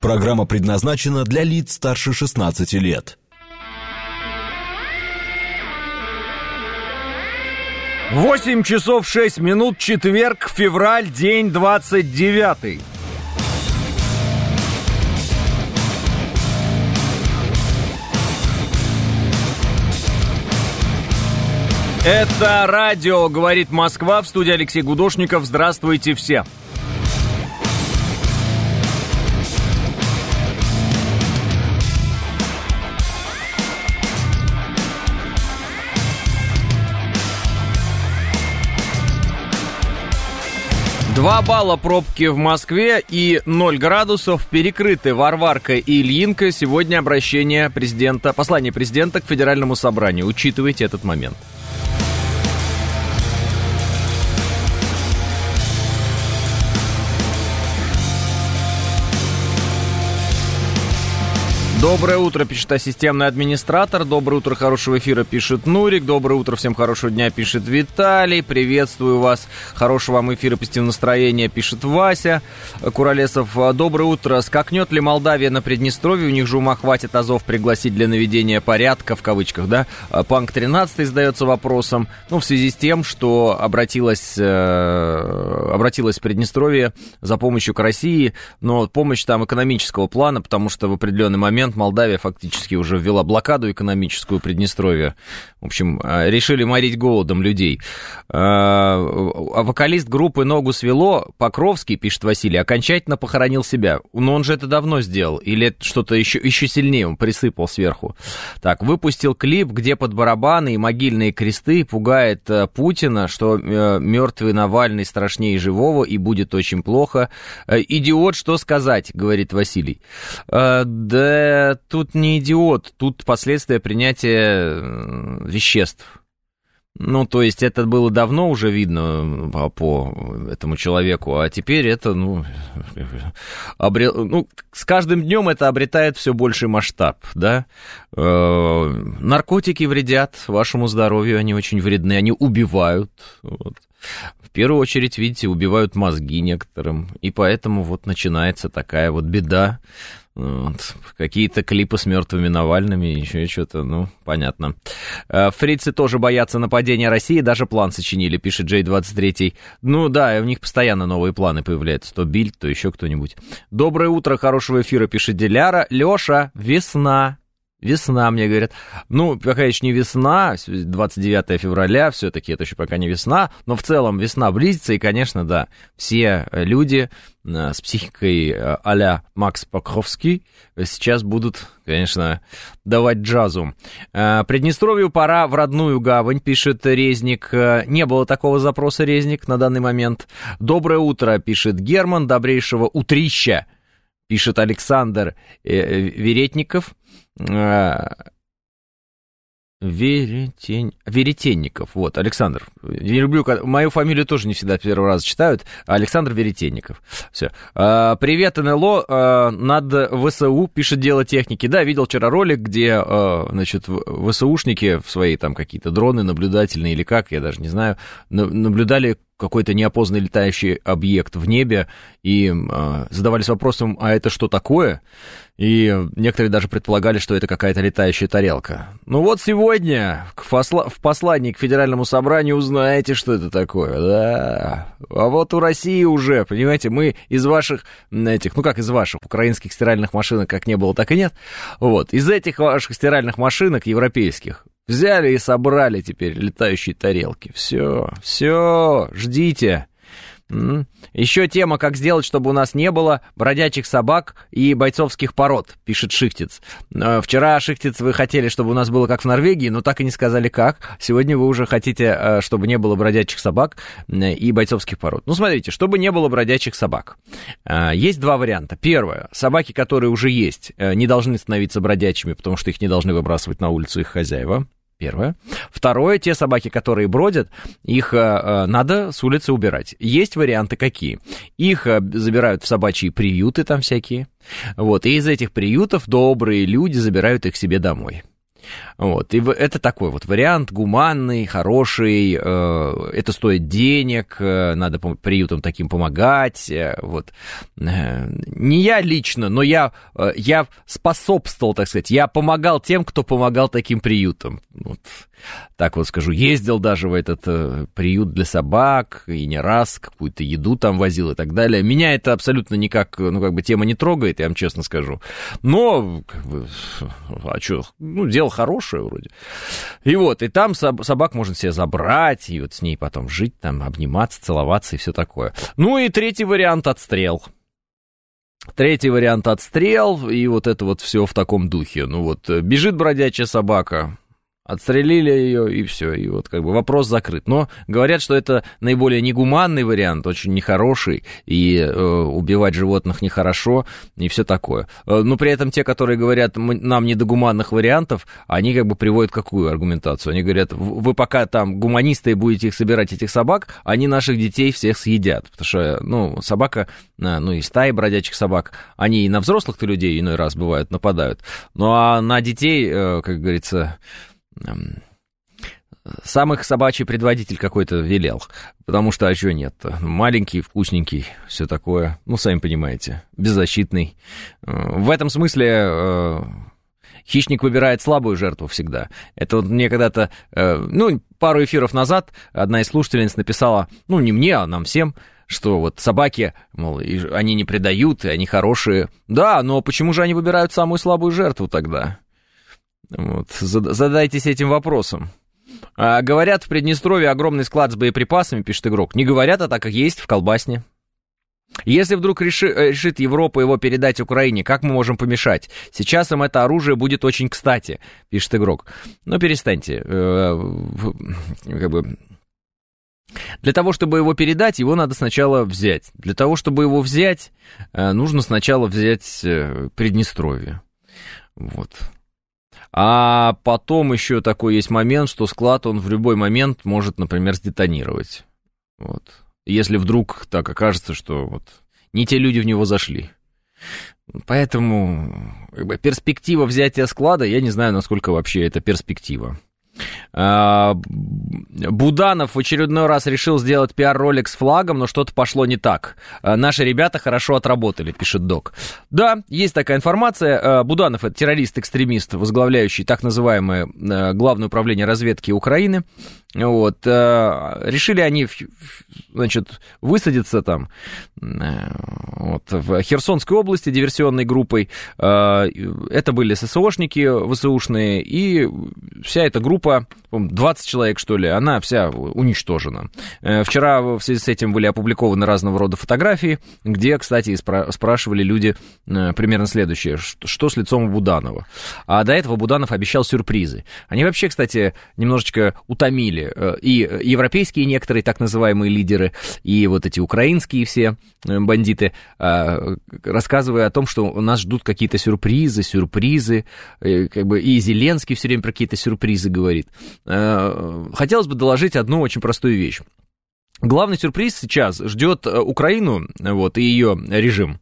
Программа предназначена для лиц старше 16 лет. Восемь часов шесть минут, четверг, февраль, день двадцать девятый. Это радио «Говорит Москва» в студии Алексей Гудошников. Здравствуйте все. Два балла пробки в Москве и 0 градусов. Перекрыты Варварка и Ильинка. Сегодня обращение президента, послание президента к Федеральному собранию. Учитывайте этот момент. Доброе утро, пишет системный администратор. Доброе утро, хорошего эфира, пишет Нурик. Доброе утро, всем хорошего дня, пишет Виталий. Приветствую вас. Хорошего вам эфира, позитивного настроения, пишет Вася Куролесов. Доброе утро. Скакнет ли Молдавия на Приднестровье? У них же ума хватит Азов пригласить для наведения порядка, в кавычках, да? Панк 13 задается вопросом. Ну, в связи с тем, что обратилась, э, обратилась Приднестровье за помощью к России, но помощь там экономического плана, потому что в определенный момент момент Молдавия фактически уже ввела блокаду экономическую Приднестровья. В общем, а, решили морить голодом людей. А, а вокалист группы «Ногу свело» Покровский, пишет Василий, окончательно похоронил себя. Но он же это давно сделал. Или что-то еще, еще сильнее он присыпал сверху. Так, выпустил клип, где под барабаны и могильные кресты пугает э, Путина, что э, мертвый Навальный страшнее живого и будет очень плохо. Э, идиот, что сказать, говорит Василий. Да тут не идиот, тут последствия принятия веществ. Ну, то есть это было давно уже видно по, по этому человеку, а теперь это, ну, обрел, ну, с каждым днем это обретает все больший масштаб, да. Э, наркотики вредят вашему здоровью, они очень вредны, они убивают. Вот. В первую очередь, видите, убивают мозги некоторым, и поэтому вот начинается такая вот беда. Вот. Какие-то клипы с мертвыми Навальными, еще что-то, ну, понятно. Э, фрицы тоже боятся нападения России, даже план сочинили, пишет Джей 23 Ну да, у них постоянно новые планы появляются. То Бильд, то еще кто-нибудь. Доброе утро, хорошего эфира, пишет Диляра. Леша, весна. Весна, мне говорят. Ну, пока еще не весна, 29 февраля, все-таки это еще пока не весна, но в целом весна близится, и, конечно, да, все люди э, с психикой а Макс Покровский сейчас будут, конечно, давать джазу. Э, Приднестровью пора в родную гавань, пишет Резник. Не было такого запроса, Резник, на данный момент. Доброе утро, пишет Герман, добрейшего утрища, пишет Александр Веретников. А, Веретень... Веретенников, вот, Александр. Я люблю, мою фамилию тоже не всегда первый раз читают. Александр Веретенников. Все. А, привет, НЛО. А, над ВСУ пишет дело техники. Да, видел вчера ролик, где, значит, ВСУшники в свои там какие-то дроны наблюдательные или как, я даже не знаю, наблюдали какой-то неопознанный летающий объект в небе и э, задавались вопросом, а это что такое? И некоторые даже предполагали, что это какая-то летающая тарелка. Ну вот сегодня в, посла... в послании к Федеральному собранию узнаете, что это такое. Да. А вот у России уже, понимаете, мы из ваших, этих, ну как из ваших, украинских стиральных машинок как не было, так и нет. Вот, из этих ваших стиральных машинок европейских Взяли и собрали теперь летающие тарелки. Все, все, ждите. Еще тема, как сделать, чтобы у нас не было бродячих собак и бойцовских пород, пишет Шихтец. Э, вчера, Шихтец, вы хотели, чтобы у нас было как в Норвегии, но так и не сказали как. Сегодня вы уже хотите, э, чтобы не было бродячих собак и бойцовских пород. Ну, смотрите, чтобы не было бродячих собак. Э, есть два варианта. Первое. Собаки, которые уже есть, не должны становиться бродячими, потому что их не должны выбрасывать на улицу их хозяева. Первое. Второе, те собаки, которые бродят, их э, э, надо с улицы убирать. Есть варианты какие? Их э, забирают в собачьи приюты там всякие. Вот, и из этих приютов добрые люди забирают их себе домой. Вот. И это такой вот вариант гуманный, хороший, э, это стоит денег, э, надо приютам таким помогать. Э, вот. Не я лично, но я, я способствовал, так сказать, я помогал тем, кто помогал таким приютам. Вот так вот скажу, ездил даже в этот приют для собак, и не раз какую-то еду там возил и так далее. Меня это абсолютно никак, ну, как бы тема не трогает, я вам честно скажу. Но, как бы, а что, ну, дело хорошее вроде. И вот, и там собак можно себе забрать, и вот с ней потом жить, там, обниматься, целоваться и все такое. Ну, и третий вариант — отстрел. Третий вариант отстрел, и вот это вот все в таком духе. Ну вот, э, бежит бродячая собака, отстрелили ее, и все, и вот как бы вопрос закрыт. Но говорят, что это наиболее негуманный вариант, очень нехороший, и э, убивать животных нехорошо, и все такое. Э, но при этом те, которые говорят, нам не до гуманных вариантов, они как бы приводят какую аргументацию? Они говорят, вы пока там гуманисты будете их собирать, этих собак, они наших детей всех съедят, потому что, ну, собака, э, ну, и стаи бродячих собак, они и на взрослых-то людей иной раз бывают, нападают, ну, а на детей, э, как говорится, сам их собачий предводитель какой-то велел. Потому что, а что нет? Маленький, вкусненький, все такое. Ну, сами понимаете, беззащитный. Э, в этом смысле э, хищник выбирает слабую жертву всегда. Это вот мне когда-то, э, ну, пару эфиров назад одна из слушательниц написала, ну, не мне, а нам всем, что вот собаки, мол, они не предают, они хорошие. Да, но почему же они выбирают самую слабую жертву тогда? Вот, задайтесь этим вопросом. А, говорят, в Приднестровье огромный склад с боеприпасами, пишет игрок. Не говорят, а так как есть в колбасне. Если вдруг реши, э, решит Европа его передать Украине, как мы можем помешать? Сейчас им это оружие будет очень кстати, пишет игрок. Но перестаньте. Э, как бы... Для того, чтобы его передать, его надо сначала взять. Для того, чтобы его взять, э, нужно сначала взять Приднестровье. Вот. А потом еще такой есть момент, что склад, он в любой момент может, например, сдетонировать. Вот. Если вдруг так окажется, что вот не те люди в него зашли. Поэтому перспектива взятия склада, я не знаю, насколько вообще это перспектива. А, Буданов в очередной раз решил сделать пиар-ролик с флагом, но что-то пошло не так. А, наши ребята хорошо отработали, пишет док. Да, есть такая информация. А, Буданов это террорист-экстремист, возглавляющий так называемое Главное управление разведки Украины. Вот. Решили они, значит, высадиться там вот, в Херсонской области диверсионной группой. Это были ССОшники ВСУшные, и вся эта группа 20 человек, что ли, она вся уничтожена. Э, вчера в связи с этим были опубликованы разного рода фотографии, где, кстати, спра- спрашивали люди э, примерно следующее, что с лицом Буданова. А до этого Буданов обещал сюрпризы. Они вообще, кстати, немножечко утомили э, и европейские некоторые так называемые лидеры, и вот эти украинские все бандиты, рассказывая о том, что нас ждут какие-то сюрпризы, сюрпризы, как бы и Зеленский все время про какие-то сюрпризы говорит. Э, хотелось бы доложить одну очень простую вещь. Главный сюрприз сейчас ждет э, Украину вот, и ее режим.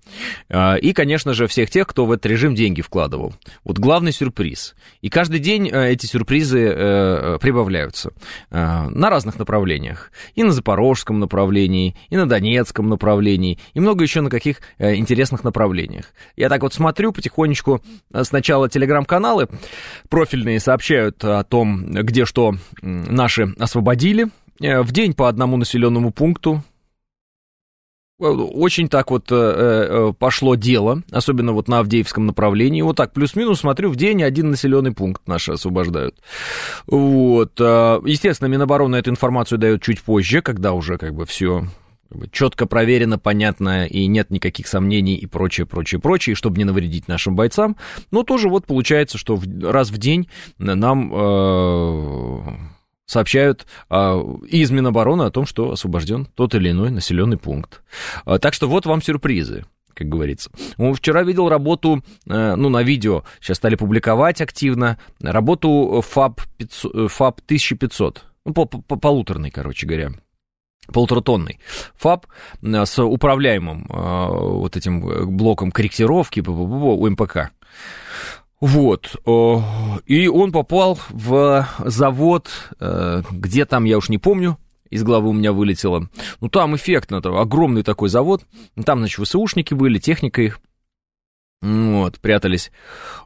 Э, и, конечно же, всех тех, кто в этот режим деньги вкладывал. Вот главный сюрприз. И каждый день эти сюрпризы прибавляются на разных направлениях. И на запорожском направлении, и на донецком направлении, и много еще на каких интересных направлениях. Я так вот смотрю потихонечку. Сначала телеграм-каналы профильные сообщают о том, где что наши освободили Э, в день по одному населенному пункту. Э, очень так вот э, пошло дело, особенно вот на Авдеевском направлении. Вот так, плюс-минус, смотрю, в день один населенный пункт наши освобождают. Вот. Естественно, Минобороны эту информацию дает чуть позже, когда уже как бы все четко проверено, понятно, и нет никаких сомнений и прочее, прочее, прочее, чтобы не навредить нашим бойцам. Но тоже вот получается, что раз в день нам сообщают а, из Минобороны о том, что освобожден тот или иной населенный пункт. А, так что вот вам сюрпризы как говорится. Он вчера видел работу, э, ну, на видео, сейчас стали публиковать активно, работу ФАБ, 500, ФАБ 1500, ну, по, по, полуторный, короче говоря полуторатонный ФАБ э, с управляемым э, вот этим блоком корректировки у МПК. Вот. И он попал в завод, э, где там, я уж не помню, из головы у меня вылетело. Ну, там эффектно, там огромный такой завод. Там, значит, ВСУшники были, техника их. Вот, прятались.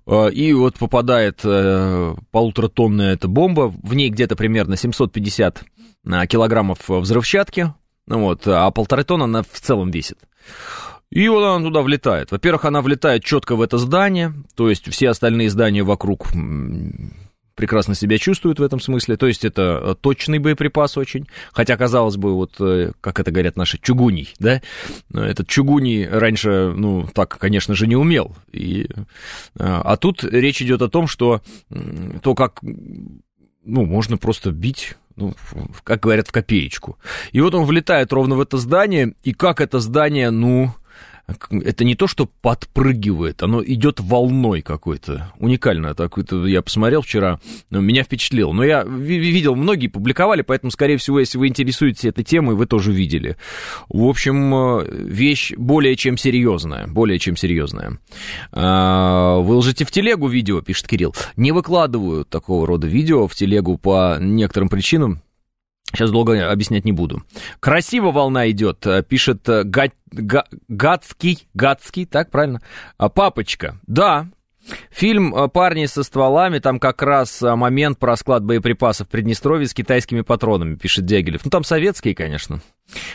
Э, и вот попадает э, полуторатонная эта бомба. В ней где-то примерно 750 килограммов взрывчатки. Вот, а полторы тонны она в целом весит. И вот она туда влетает. Во-первых, она влетает четко в это здание, то есть все остальные здания вокруг прекрасно себя чувствуют в этом смысле. То есть это э, точный боеприпас очень. Хотя, казалось бы, вот, э, как это говорят наши, чугуний, да? Этот чугуний раньше, ну, так, конечно же, не умел. И, э, а тут речь идет о том, что то, как, ну, можно просто бить ну, как говорят, в копеечку. И вот он влетает ровно в это здание, и как это здание, ну, это не то, что подпрыгивает, оно идет волной какой-то. Уникально такой-то. Я посмотрел вчера, ну, меня впечатлило. Но я видел, многие публиковали, поэтому, скорее всего, если вы интересуетесь этой темой, вы тоже видели. В общем, э, вещь более чем серьезная. Более чем серьезная. А, выложите в телегу видео, пишет Кирилл. Не выкладываю такого рода видео в телегу по некоторым причинам. Сейчас долго объяснять не буду. Красиво волна идет, э, пишет э, Га, Га, Гадский, Гадский, так правильно? А, папочка, да, Фильм э, «Парни со стволами», там как раз момент про склад боеприпасов в Приднестровье с китайскими патронами, пишет Дягилев. Ну, там советские, конечно.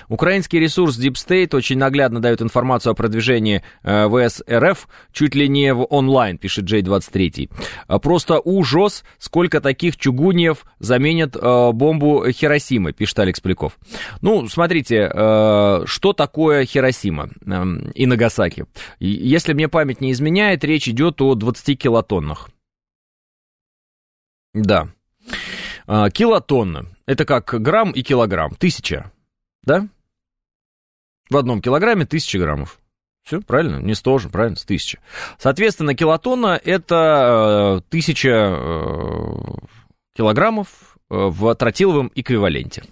Украинский ресурс Deep State очень наглядно дает информацию о продвижении э, ВС чуть ли не в онлайн, пишет J23. А просто ужас, сколько таких чугуньев заменят э, бомбу Хиросимы, пишет Алекс Поляков. Ну, смотрите, э, что такое Хиросима э, и Нагасаки? Если мне память не изменяет, речь идет о 20 килотоннах. Да. Э, килотонна. Это как грамм и килограмм. Тысяча да? В одном килограмме тысяча граммов. Все, правильно? Не 100 же, правильно, с 1000. Соответственно, килотонна это э, тысяча э, килограммов э, в тротиловом эквиваленте.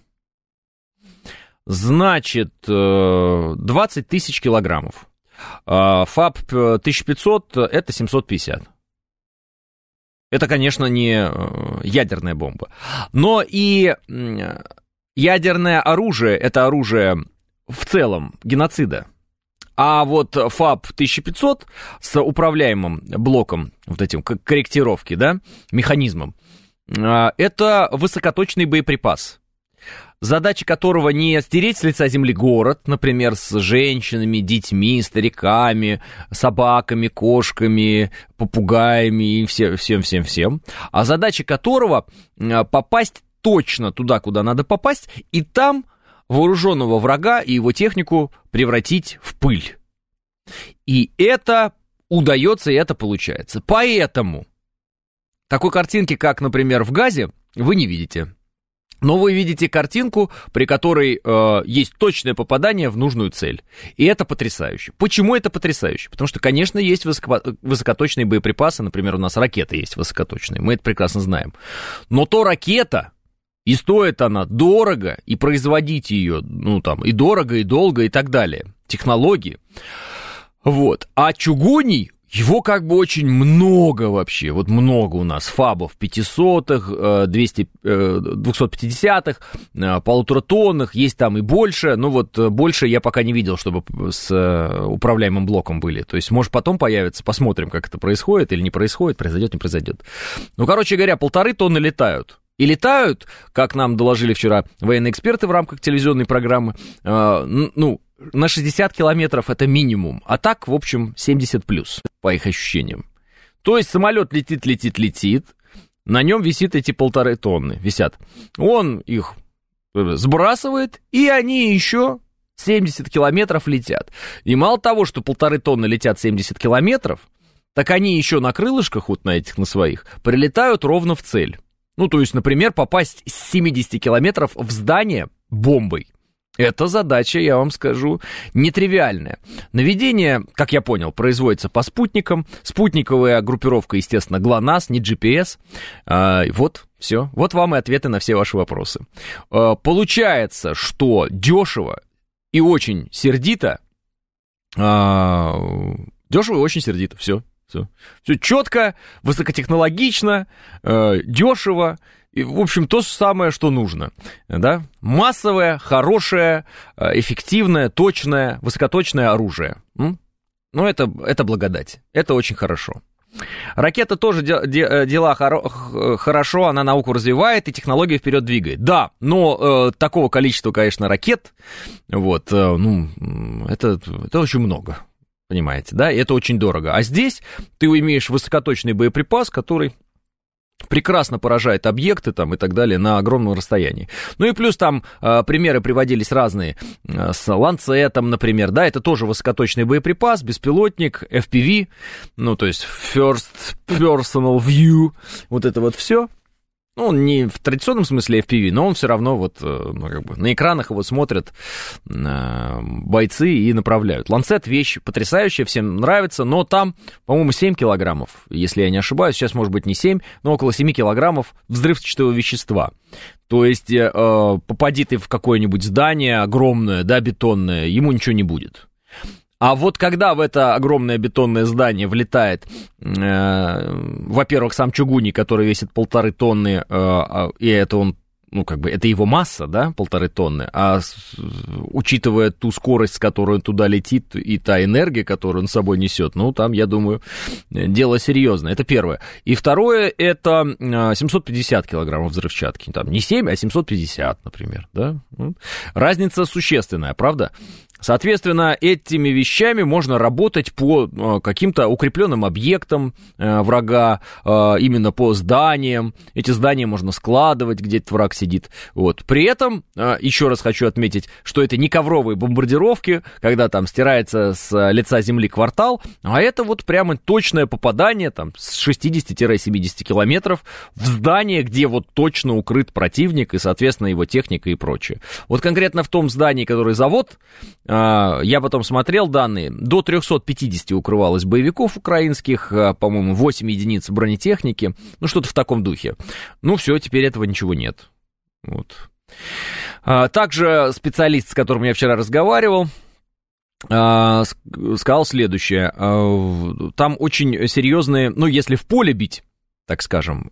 Значит, 20 тысяч килограммов. ФАП 1500 это 750. Это, конечно, не ядерная бомба. Но и ядерное оружие — это оружие в целом геноцида. А вот ФАП 1500 с управляемым блоком, вот этим корректировки, да, механизмом, а, это высокоточный боеприпас, задача которого не стереть с лица земли город, например, с женщинами, детьми, стариками, собаками, кошками, попугаями и всем-всем-всем, а задача которого а, попасть точно туда, куда надо попасть, и там вооруженного врага и его технику превратить в пыль. И это удается, и это получается. Поэтому такой картинки, как, например, в Газе, вы не видите. Но вы видите картинку, при которой э, есть точное попадание в нужную цель. И это потрясающе. Почему это потрясающе? Потому что, конечно, есть высоко, высокоточные боеприпасы. Например, у нас ракеты есть высокоточные. Мы это прекрасно знаем. Но то ракета, и стоит она дорого, и производить ее, ну там, и дорого, и долго, и так далее. Технологии. Вот. А чугуний, его как бы очень много вообще, вот много у нас фабов 500-х, 200, 250-х, полуторатонных, есть там и больше, но вот э, больше я пока не видел, чтобы с э, управляемым блоком были. То есть, может, потом появится, посмотрим, как это происходит или не происходит, произойдет, не произойдет. Ну, короче говоря, полторы тонны летают. И летают, как нам доложили вчера военные эксперты в рамках телевизионной программы, э, ну, на 60 километров это минимум, а так, в общем, 70 плюс, по их ощущениям. То есть самолет летит, летит, летит, на нем висит эти полторы тонны, висят. Он их сбрасывает, и они еще 70 километров летят. И мало того, что полторы тонны летят 70 километров, так они еще на крылышках, вот на этих, на своих, прилетают ровно в цель. Ну, то есть, например, попасть с 70 километров в здание бомбой. Это задача, я вам скажу, нетривиальная. Наведение, как я понял, производится по спутникам. Спутниковая группировка, естественно, ГЛОНАСС, не GPS. А, вот, все. Вот вам и ответы на все ваши вопросы. А, получается, что дешево и очень сердито. А, дешево и очень сердито, все. Все, все четко, высокотехнологично, э, дешево. И, в общем, то же самое, что нужно. Да? Массовое, хорошее, э, эффективное, точное, высокоточное оружие. М? Ну, это, это благодать. Это очень хорошо. Ракета тоже де, де, э, дела хоро, хорошо, она науку развивает и технологии вперед двигает. Да, но э, такого количества, конечно, ракет, вот, э, ну, это, это очень много понимаете, да, и это очень дорого. А здесь ты имеешь высокоточный боеприпас, который прекрасно поражает объекты там и так далее на огромном расстоянии. Ну и плюс там э, примеры приводились разные э, с ланцетом, например, да, это тоже высокоточный боеприпас, беспилотник, FPV, ну то есть First Personal View, вот это вот все. Ну, он не в традиционном смысле FPV, но он все равно вот э, ну, как бы на экранах его смотрят э, бойцы и направляют. Ланцет вещь потрясающая, всем нравится, но там, по-моему, 7 килограммов, если я не ошибаюсь, сейчас может быть не 7, но около 7 килограммов взрывчатого вещества. То есть э, попади ты в какое-нибудь здание огромное, да, бетонное, ему ничего не будет. А вот когда в это огромное бетонное здание влетает, э, во-первых, сам чугуни, который весит полторы тонны, э, и это он ну, как бы, это его масса, да, полторы тонны, а с, учитывая ту скорость, с которой он туда летит, и та энергия, которую он с собой несет, ну, там, я думаю, дело серьезное. Это первое. И второе, это 750 килограммов взрывчатки. Там не 7, а 750, например, да. Разница существенная, правда? Соответственно, этими вещами можно работать по э, каким-то укрепленным объектам э, врага, э, именно по зданиям. Эти здания можно складывать, где этот враг сидит. Вот. При этом, еще раз хочу отметить, что это не ковровые бомбардировки, когда там стирается с лица земли квартал, а это вот прямо точное попадание там с 60-70 километров в здание, где вот точно укрыт противник и, соответственно, его техника и прочее. Вот конкретно в том здании, который завод, я потом смотрел данные, до 350 укрывалось боевиков украинских, а, по-моему, 8 единиц бронетехники, ну что-то в таком духе. Ну все, теперь этого ничего нет. Вот. А, также специалист, с которым я вчера разговаривал, сказал следующее. Там очень серьезные, ну если в поле бить, так скажем,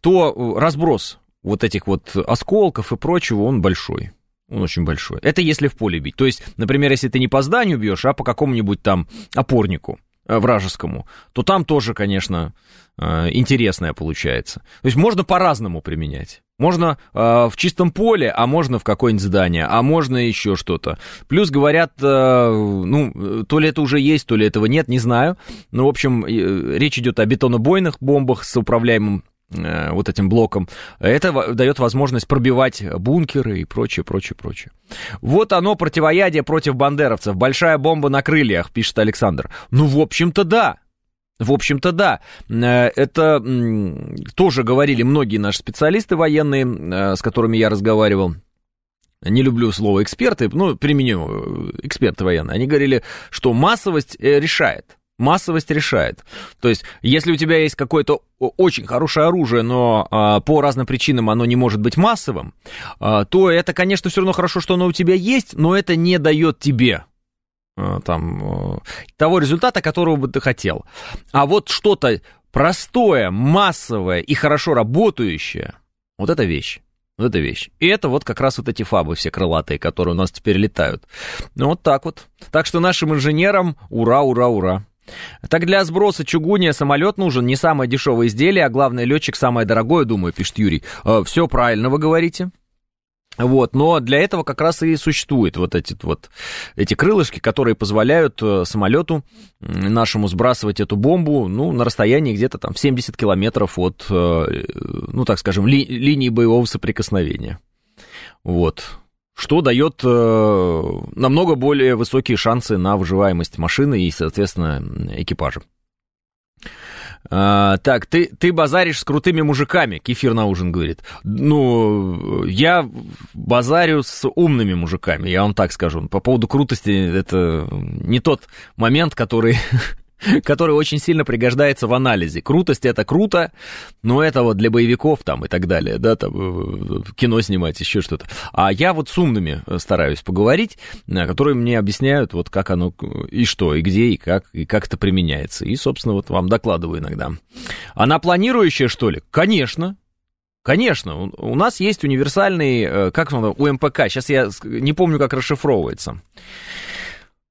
то разброс вот этих вот осколков и прочего, он большой. Он очень большой. Это если в поле бить. То есть, например, если ты не по зданию бьешь, а по какому-нибудь там опорнику э, вражескому, то там тоже, конечно, э, интересное получается. То есть можно по-разному применять. Можно э, в чистом поле, а можно в какое-нибудь здание, а можно еще что-то. Плюс говорят, ну, то ли это уже есть, то ли этого нет, не знаю. Но, в общем, речь идет о бетонобойных бомбах с управляемым вот этим блоком, это дает возможность пробивать бункеры и прочее, прочее, прочее. Вот оно, противоядие против бандеровцев. Большая бомба на крыльях, пишет Александр. Ну, в общем-то, да. В общем-то, да. Э, это тоже говорили многие наши специалисты военные, э, с которыми я разговаривал. Не люблю слово эксперты, ну, применю эксперты военные. Они говорили, что массовость решает массовость решает. То есть, если у тебя есть какое-то очень хорошее оружие, но а, по разным причинам оно не может быть массовым, а, то это, конечно, все равно хорошо, что оно у тебя есть, но это не дает тебе а, там того результата, которого бы ты хотел. А вот что-то простое, массовое и хорошо работающее, вот это вещь. Вот эта вещь. И это вот как раз вот эти фабы все крылатые, которые у нас теперь летают. Ну, вот так вот. Так что нашим инженерам ура, ура, ура. Так для сброса чугуния самолет нужен не самое дешевое изделие, а главное летчик самое дорогое, думаю, пишет Юрий. Э, Все правильно вы говорите. Вот, но для этого как раз и существуют вот эти вот эти крылышки, которые позволяют э, самолету нашему сбрасывать эту бомбу, ну, на расстоянии где-то там 70 километров от, э, ну, так скажем, ли, линии боевого соприкосновения. Вот что дает э, намного более высокие шансы на выживаемость машины и, соответственно, экипажа. А, так, ты, ты базаришь с крутыми мужиками, Кефир на ужин говорит. Ну, я базарю с умными мужиками, я вам так скажу. По поводу крутости, это не тот момент, который который очень сильно пригождается в анализе. Крутость это круто, но это вот для боевиков там и так далее, да, там э, кино снимать, еще что-то. А я вот с умными э, стараюсь поговорить, э, которые мне объясняют, вот как оно и что, и где, и как, и как это применяется. И, собственно, вот вам докладываю иногда. Она планирующая, что ли? Конечно. Конечно, у нас есть универсальный, как он, УМПК, сейчас я не помню, как расшифровывается.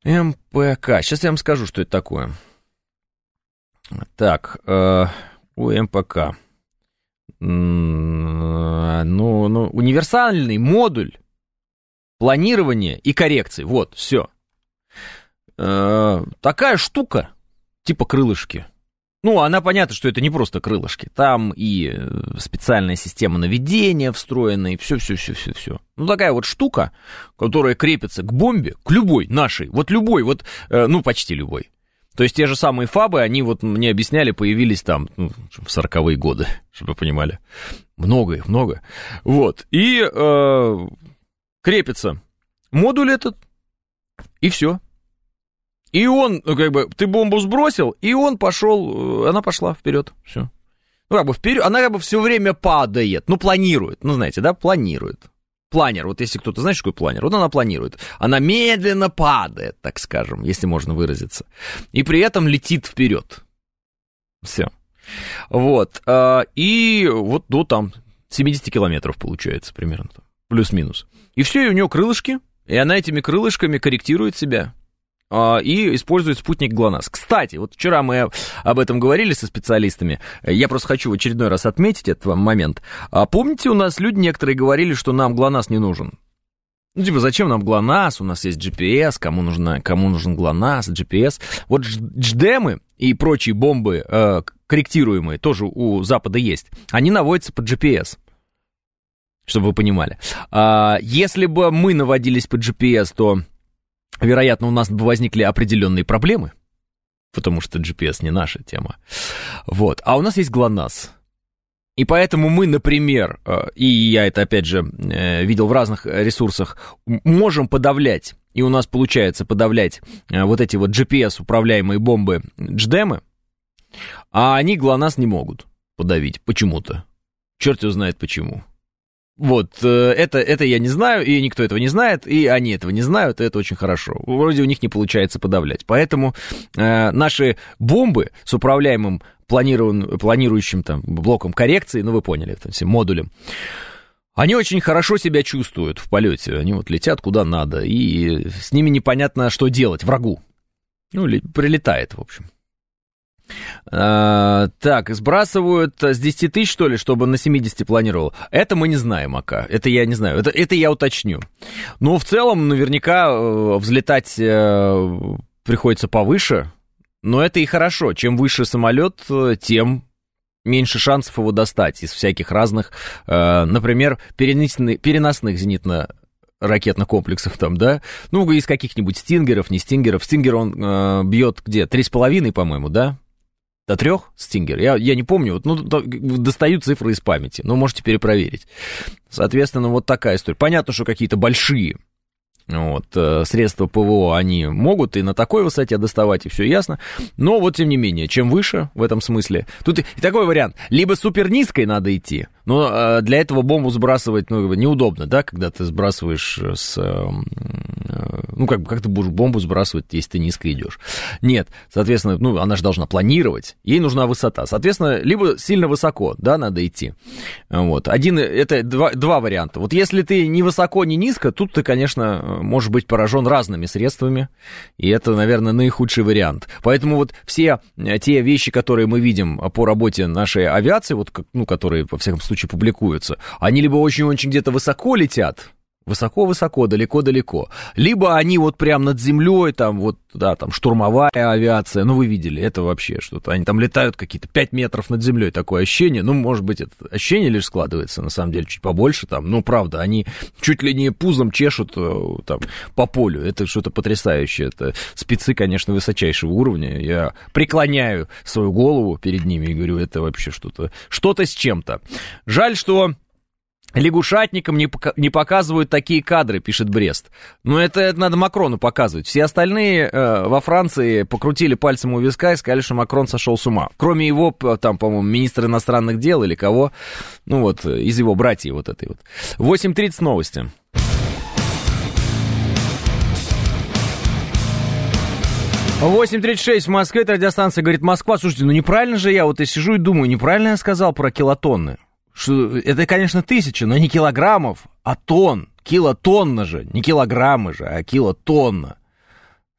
МПК, сейчас я вам скажу, что это такое. Так, э, УМПК. Ну, ну, универсальный модуль планирования и коррекции. Вот, все. Э, такая штука, типа крылышки. Ну, она понятно, что это не просто крылышки. Там и э, специальная система наведения встроена, и все-все-все-все-все. Ну, такая вот штука, которая крепится к бомбе, к любой нашей, вот любой, вот, э, ну, почти любой. То есть те же самые фабы, они вот мне объясняли, появились там ну, в сороковые годы, чтобы вы понимали. Много их, много. Вот. И э, крепится модуль этот, и все. И он, ну, как бы, ты бомбу сбросил, и он пошел, э, она пошла вперед, все. Ну, как бы вперед, она как бы все время падает, ну, планирует, ну, знаете, да, планирует планер, вот если кто-то знает, что такое планер, вот она планирует. Она медленно падает, так скажем, если можно выразиться. И при этом летит вперед. Все. Вот. А, и вот до там 70 километров получается примерно. Плюс-минус. И все, и у нее крылышки, и она этими крылышками корректирует себя. А, и использует спутник ГЛОНАСС. Кстати, вот вчера мы об этом говорили со специалистами, я просто хочу в очередной раз отметить этот момент. А помните, у нас люди некоторые говорили, что нам ГЛОНАСС не нужен? Ну, типа, зачем нам ГЛОНАСС, у нас есть GPS, кому, нужна, кому нужен ГЛОНАСС, GPS. Вот дждемы и прочие бомбы э, корректируемые тоже у Запада есть, они наводятся под GPS чтобы вы понимали. А, если бы мы наводились под GPS, то вероятно, у нас бы возникли определенные проблемы, потому что GPS не наша тема. Вот. А у нас есть ГЛОНАСС. И поэтому мы, например, э, и я это, опять же, э, видел в разных ресурсах, можем подавлять, и у нас получается подавлять э, вот эти вот GPS-управляемые бомбы дждемы, а они ГЛОНАСС не могут подавить почему-то. Черт его знает почему. Вот, э, это, это я не знаю, и никто этого не знает, и они этого не знают, и это очень хорошо. Вроде у них не получается подавлять. Поэтому э, наши бомбы с управляемым планирующим там блоком коррекции, ну вы поняли, там, всем модулем, они очень хорошо себя чувствуют в полете. Они вот летят куда надо, и с ними непонятно, что делать врагу. Ну, прилетает, в общем. А, так, сбрасывают с 10 тысяч, что ли, чтобы на 70 планировал. Это мы не знаем, Ака. Это я не знаю. Это, это я уточню. Но в целом, наверняка, э, взлетать э, приходится повыше. Но это и хорошо. Чем выше самолет, э, тем меньше шансов его достать из всяких разных, например, переносных зенитно ракетных комплексов там, да, ну, из каких-нибудь стингеров, не стингеров. Стингер он э, бьет где? Три с половиной, по-моему, да? До трех Стингер? Я, я не помню, ну, достаю цифры из памяти, но можете перепроверить. Соответственно, вот такая история. Понятно, что какие-то большие вот, э, средства ПВО, они могут и на такой высоте доставать, и все ясно. Но вот, тем не менее, чем выше в этом смысле. Тут и такой вариант. Либо супер низкой надо идти, но э, для этого бомбу сбрасывать ну, неудобно, да, когда ты сбрасываешь с... Э, ну, как, как ты будешь бомбу сбрасывать, если ты низко идешь? Нет, соответственно, ну, она же должна планировать, ей нужна высота. Соответственно, либо сильно высоко, да, надо идти. Вот. Один, это два, два варианта. Вот если ты ни высоко, ни низко, тут ты, конечно, может быть поражен разными средствами, и это, наверное, наихудший вариант. Поэтому вот все э, те вещи, которые мы видим по работе нашей авиации, вот, ну, которые, во всяком случае, публикуются, они либо очень-очень где-то высоко летят, Высоко-высоко, далеко-далеко. Либо они вот прям над землей, там вот, да, там штурмовая авиация, ну вы видели, это вообще что-то. Они там летают какие-то 5 метров над землей, такое ощущение. Ну, может быть, это ощущение лишь складывается, на самом деле, чуть побольше там. Ну, правда, они чуть ли не пузом чешут э, там по полю. Это что-то потрясающее. Это спецы, конечно, высочайшего уровня. Я преклоняю свою голову перед ними и говорю, это вообще что-то, что-то с чем-то. Жаль, что Лягушатникам не, пока, не показывают такие кадры, пишет Брест. Но это, это надо Макрону показывать. Все остальные э, во Франции покрутили пальцем у виска и сказали, что Макрон сошел с ума. Кроме его, там, по-моему, министра иностранных дел или кого, ну вот, из его братьев вот этой вот. 8.30 новости. Восемь тридцать шесть в Москве, это радиостанция говорит Москва. Слушайте, ну неправильно же я вот и сижу и думаю, неправильно я сказал про килотонны что это, конечно, тысяча, но не килограммов, а тонн. Килотонна же, не килограммы же, а килотонна.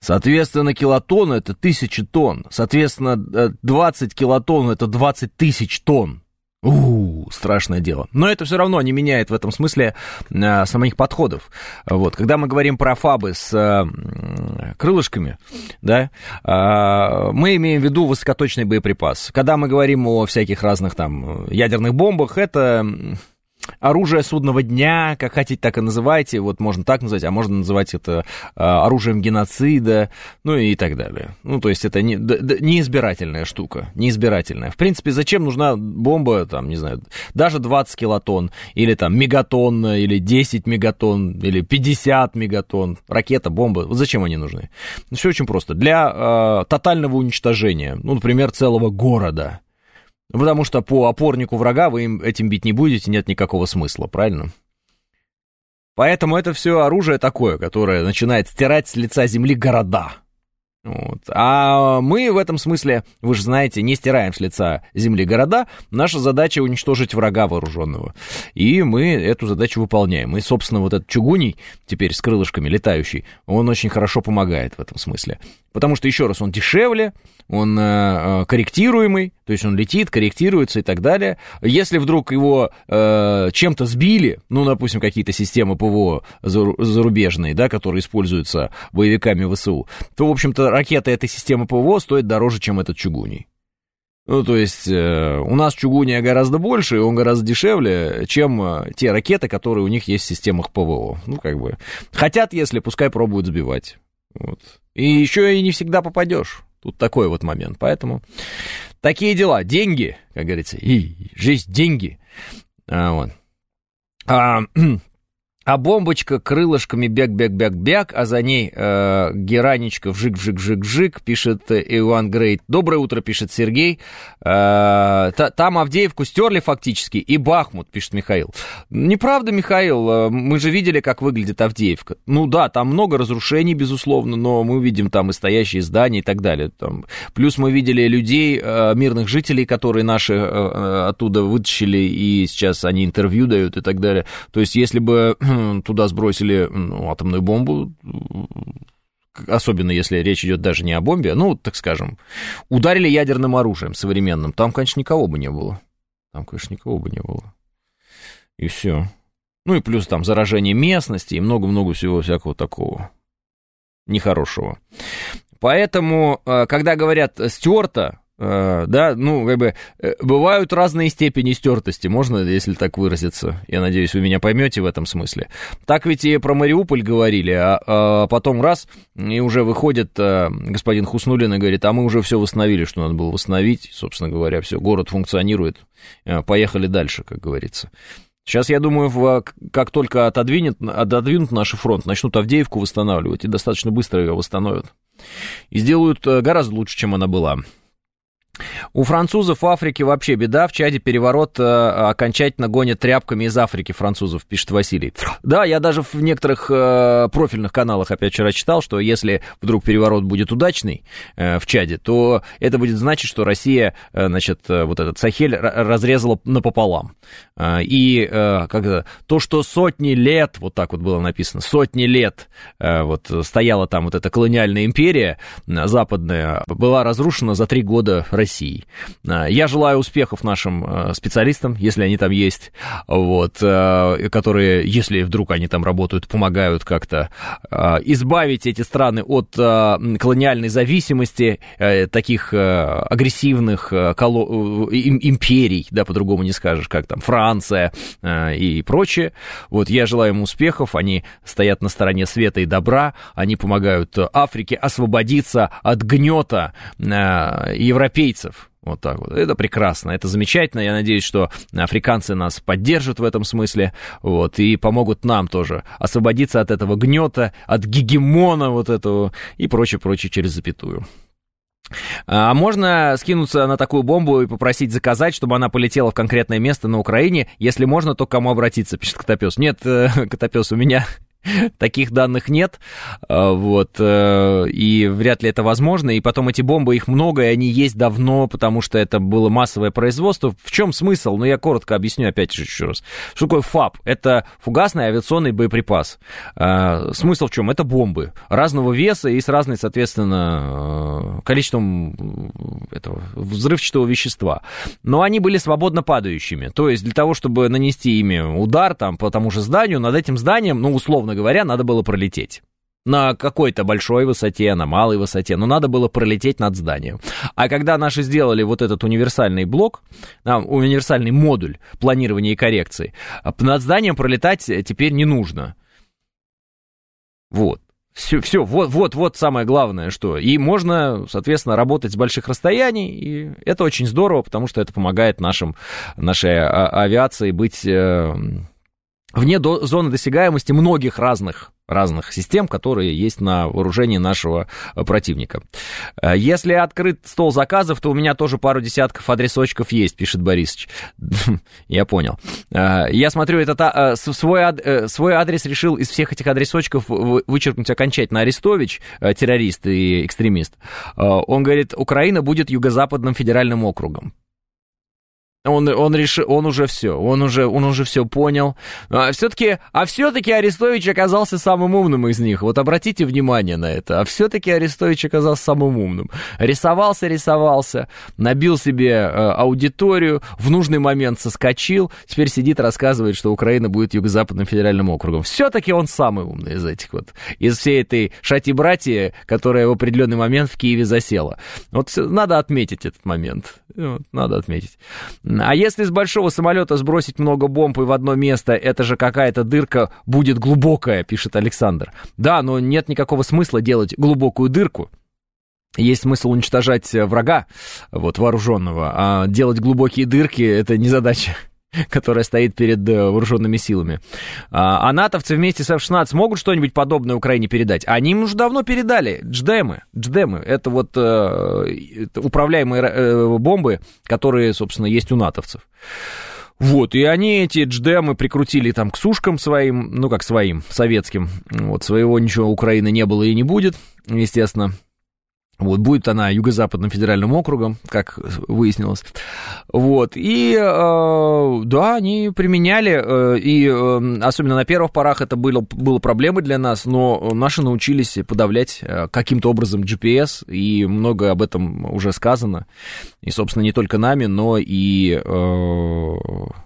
Соответственно, килотонна это тысячи тонн. Соответственно, 20 килотонн это 20 тысяч тонн. У, страшное дело. Но это все равно не меняет в этом смысле э, самих подходов. Вот, когда мы говорим про фабы с э, крылышками, да, э, мы имеем в виду высокоточный боеприпас. Когда мы говорим о всяких разных там ядерных бомбах, это оружие судного дня, как хотите, так и называйте, вот можно так назвать, а можно называть это а, оружием геноцида, ну и так далее. Ну, то есть это не, да, неизбирательная штука, неизбирательная. В принципе, зачем нужна бомба, там, не знаю, даже 20 килотонн, или там мегатонн, или 10 мегатонн, или 50 мегатонн, ракета, бомба, вот зачем они нужны? Все очень просто. Для э, тотального уничтожения, ну, например, целого города, Потому что по опорнику врага вы им этим бить не будете, нет никакого смысла, правильно? Поэтому это все оружие такое, которое начинает стирать с лица земли города. Вот. А мы в этом смысле, вы же знаете, не стираем с лица земли города. Наша задача уничтожить врага вооруженного. И мы эту задачу выполняем. И, собственно, вот этот чугуний, теперь с крылышками летающий, он очень хорошо помогает в этом смысле. Потому что, еще раз, он дешевле, он э, э, корректируемый, то есть он летит, корректируется и так далее. Если вдруг его э, чем-то сбили, ну, допустим, какие-то системы ПВО зарубежные, да, которые используются боевиками ВСУ, то, в общем-то, ракета этой системы ПВО стоит дороже, чем этот чугуний. Ну, то есть э, у нас чугуния гораздо больше, и он гораздо дешевле, чем э, те ракеты, которые у них есть в системах ПВО. Ну, как бы, хотят, если, пускай пробуют сбивать. Вот. И еще и не всегда попадешь. Тут такой вот момент. Поэтому такие дела. Деньги, как говорится, и жизнь деньги. А, вот. А, а бомбочка крылышками бяк-бяк-бяк-бяк, а за ней э, геранечка вжик-вжик-вжик-вжик, пишет э, Иван Грейт. Доброе утро, пишет Сергей. Э, та, там Авдеевку стерли фактически, и Бахмут, пишет Михаил. Неправда, Михаил, э, мы же видели, как выглядит Авдеевка. Ну да, там много разрушений, безусловно, но мы видим там и стоящие здания и так далее. Там. Плюс мы видели людей, э, мирных жителей, которые наши э, оттуда вытащили, и сейчас они интервью дают и так далее. То есть, если бы туда сбросили ну, атомную бомбу, особенно если речь идет даже не о бомбе, ну, так скажем, ударили ядерным оружием современным, там, конечно, никого бы не было. Там, конечно, никого бы не было. И все. Ну и плюс там заражение местности и много-много всего всякого такого нехорошего. Поэтому, э, когда говорят стерто, Uh, да, ну, как бы, э, бывают разные степени стертости, можно, если так выразиться. Я надеюсь, вы меня поймете в этом смысле. Так ведь и про Мариуполь говорили, а, а потом раз, и уже выходит а, господин Хуснулин и говорит, а мы уже все восстановили, что надо было восстановить, собственно говоря, все, город функционирует, а, поехали дальше, как говорится. Сейчас, я думаю, в, как только отодвинет, отодвинут наш фронт, начнут Авдеевку восстанавливать, и достаточно быстро ее восстановят. И сделают гораздо лучше, чем она была. У французов в Африке вообще беда. В Чаде переворот э, окончательно гонят тряпками из Африки французов, пишет Василий. Да, я даже в некоторых э, профильных каналах опять вчера читал, что если вдруг переворот будет удачный э, в Чаде, то это будет значить, что Россия, э, значит, э, вот этот Сахель разрезала напополам. Э, и э, как то, что сотни лет, вот так вот было написано, сотни лет э, вот стояла там вот эта колониальная империя западная, была разрушена за три года России. А, я желаю успехов нашим а, специалистам, если они там есть, вот, а, которые, если вдруг они там работают, помогают как-то избавить эти страны от колониальной зависимости, э, таких агрессивных империй, да, по-другому не скажешь, как там Франция и прочее. Вот, я желаю им успехов, они стоят на стороне света и добра, они помогают Африке освободиться от гнета европейцев европейцев. Вот так вот. Это прекрасно, это замечательно. Я надеюсь, что африканцы нас поддержат в этом смысле, вот, и помогут нам тоже освободиться от этого гнета, от гегемона вот этого и прочее, прочее через запятую. А можно скинуться на такую бомбу и попросить заказать, чтобы она полетела в конкретное место на Украине. Если можно, то к кому обратиться, пишет Котопес. Нет, э, Котопес, у меня Таких данных нет, а, вот, э, и вряд ли это возможно. И потом эти бомбы, их много, и они есть давно, потому что это было массовое производство. В чем смысл? Ну, я коротко объясню опять же еще раз. Что такое ФАП? Это фугасный авиационный боеприпас. А, смысл в чем? Это бомбы разного веса и с разной, соответственно, э, количеством этого взрывчатого вещества. Но они были свободно падающими. То есть для того, чтобы нанести ими удар там, по тому же зданию, над этим зданием, ну, условно говоря, надо было пролететь на какой-то большой высоте, на малой высоте, но надо было пролететь над зданием. А когда наши сделали вот этот универсальный блок, универсальный модуль планирования и коррекции, над зданием пролетать теперь не нужно. Вот. Все, все, вот, вот, вот самое главное, что. И можно, соответственно, работать с больших расстояний, и это очень здорово, потому что это помогает нашим, нашей а, авиации быть э, вне до, зоны досягаемости многих разных разных систем, которые есть на вооружении нашего э, противника. Э, если открыт стол заказов, то у меня тоже пару десятков адресочков есть, пишет Борисович. Я понял. Э, я смотрю, это свой, свой адрес решил из всех этих адресочков вычеркнуть окончательно Арестович, террорист и экстремист. Он говорит, Украина будет юго-западным федеральным округом. Он, он, решил, он уже все, он уже, он уже все понял. А все-таки, а все-таки Арестович оказался самым умным из них. Вот обратите внимание на это. А все-таки Арестович оказался самым умным. Рисовался, рисовался, набил себе э, аудиторию, в нужный момент соскочил, теперь сидит, рассказывает, что Украина будет юго-западным федеральным округом. Все-таки он самый умный из этих вот, из всей этой шати-братья, которая в определенный момент в Киеве засела. Вот надо отметить этот момент. Вот, надо отметить. А если с большого самолета сбросить много бомб и в одно место, это же какая-то дырка будет глубокая, пишет Александр. Да, но нет никакого смысла делать глубокую дырку. Есть смысл уничтожать врага, вот, вооруженного, а делать глубокие дырки — это не задача которая стоит перед э, вооруженными силами. А, а натовцы вместе с F-16 могут что-нибудь подобное Украине передать? Они им уже давно передали. Дждемы. Дждемы. Это вот э, управляемые э, бомбы, которые, собственно, есть у натовцев. Вот, и они эти дждемы прикрутили там к сушкам своим, ну как своим, советским. Вот, своего ничего Украины не было и не будет, естественно. Вот, будет она Юго-Западным федеральным округом, как выяснилось. Вот, и э, да, они применяли, э, и э, особенно на первых порах это было, было проблемой для нас, но наши научились подавлять э, каким-то образом GPS, и много об этом уже сказано. И, собственно, не только нами, но и... Э,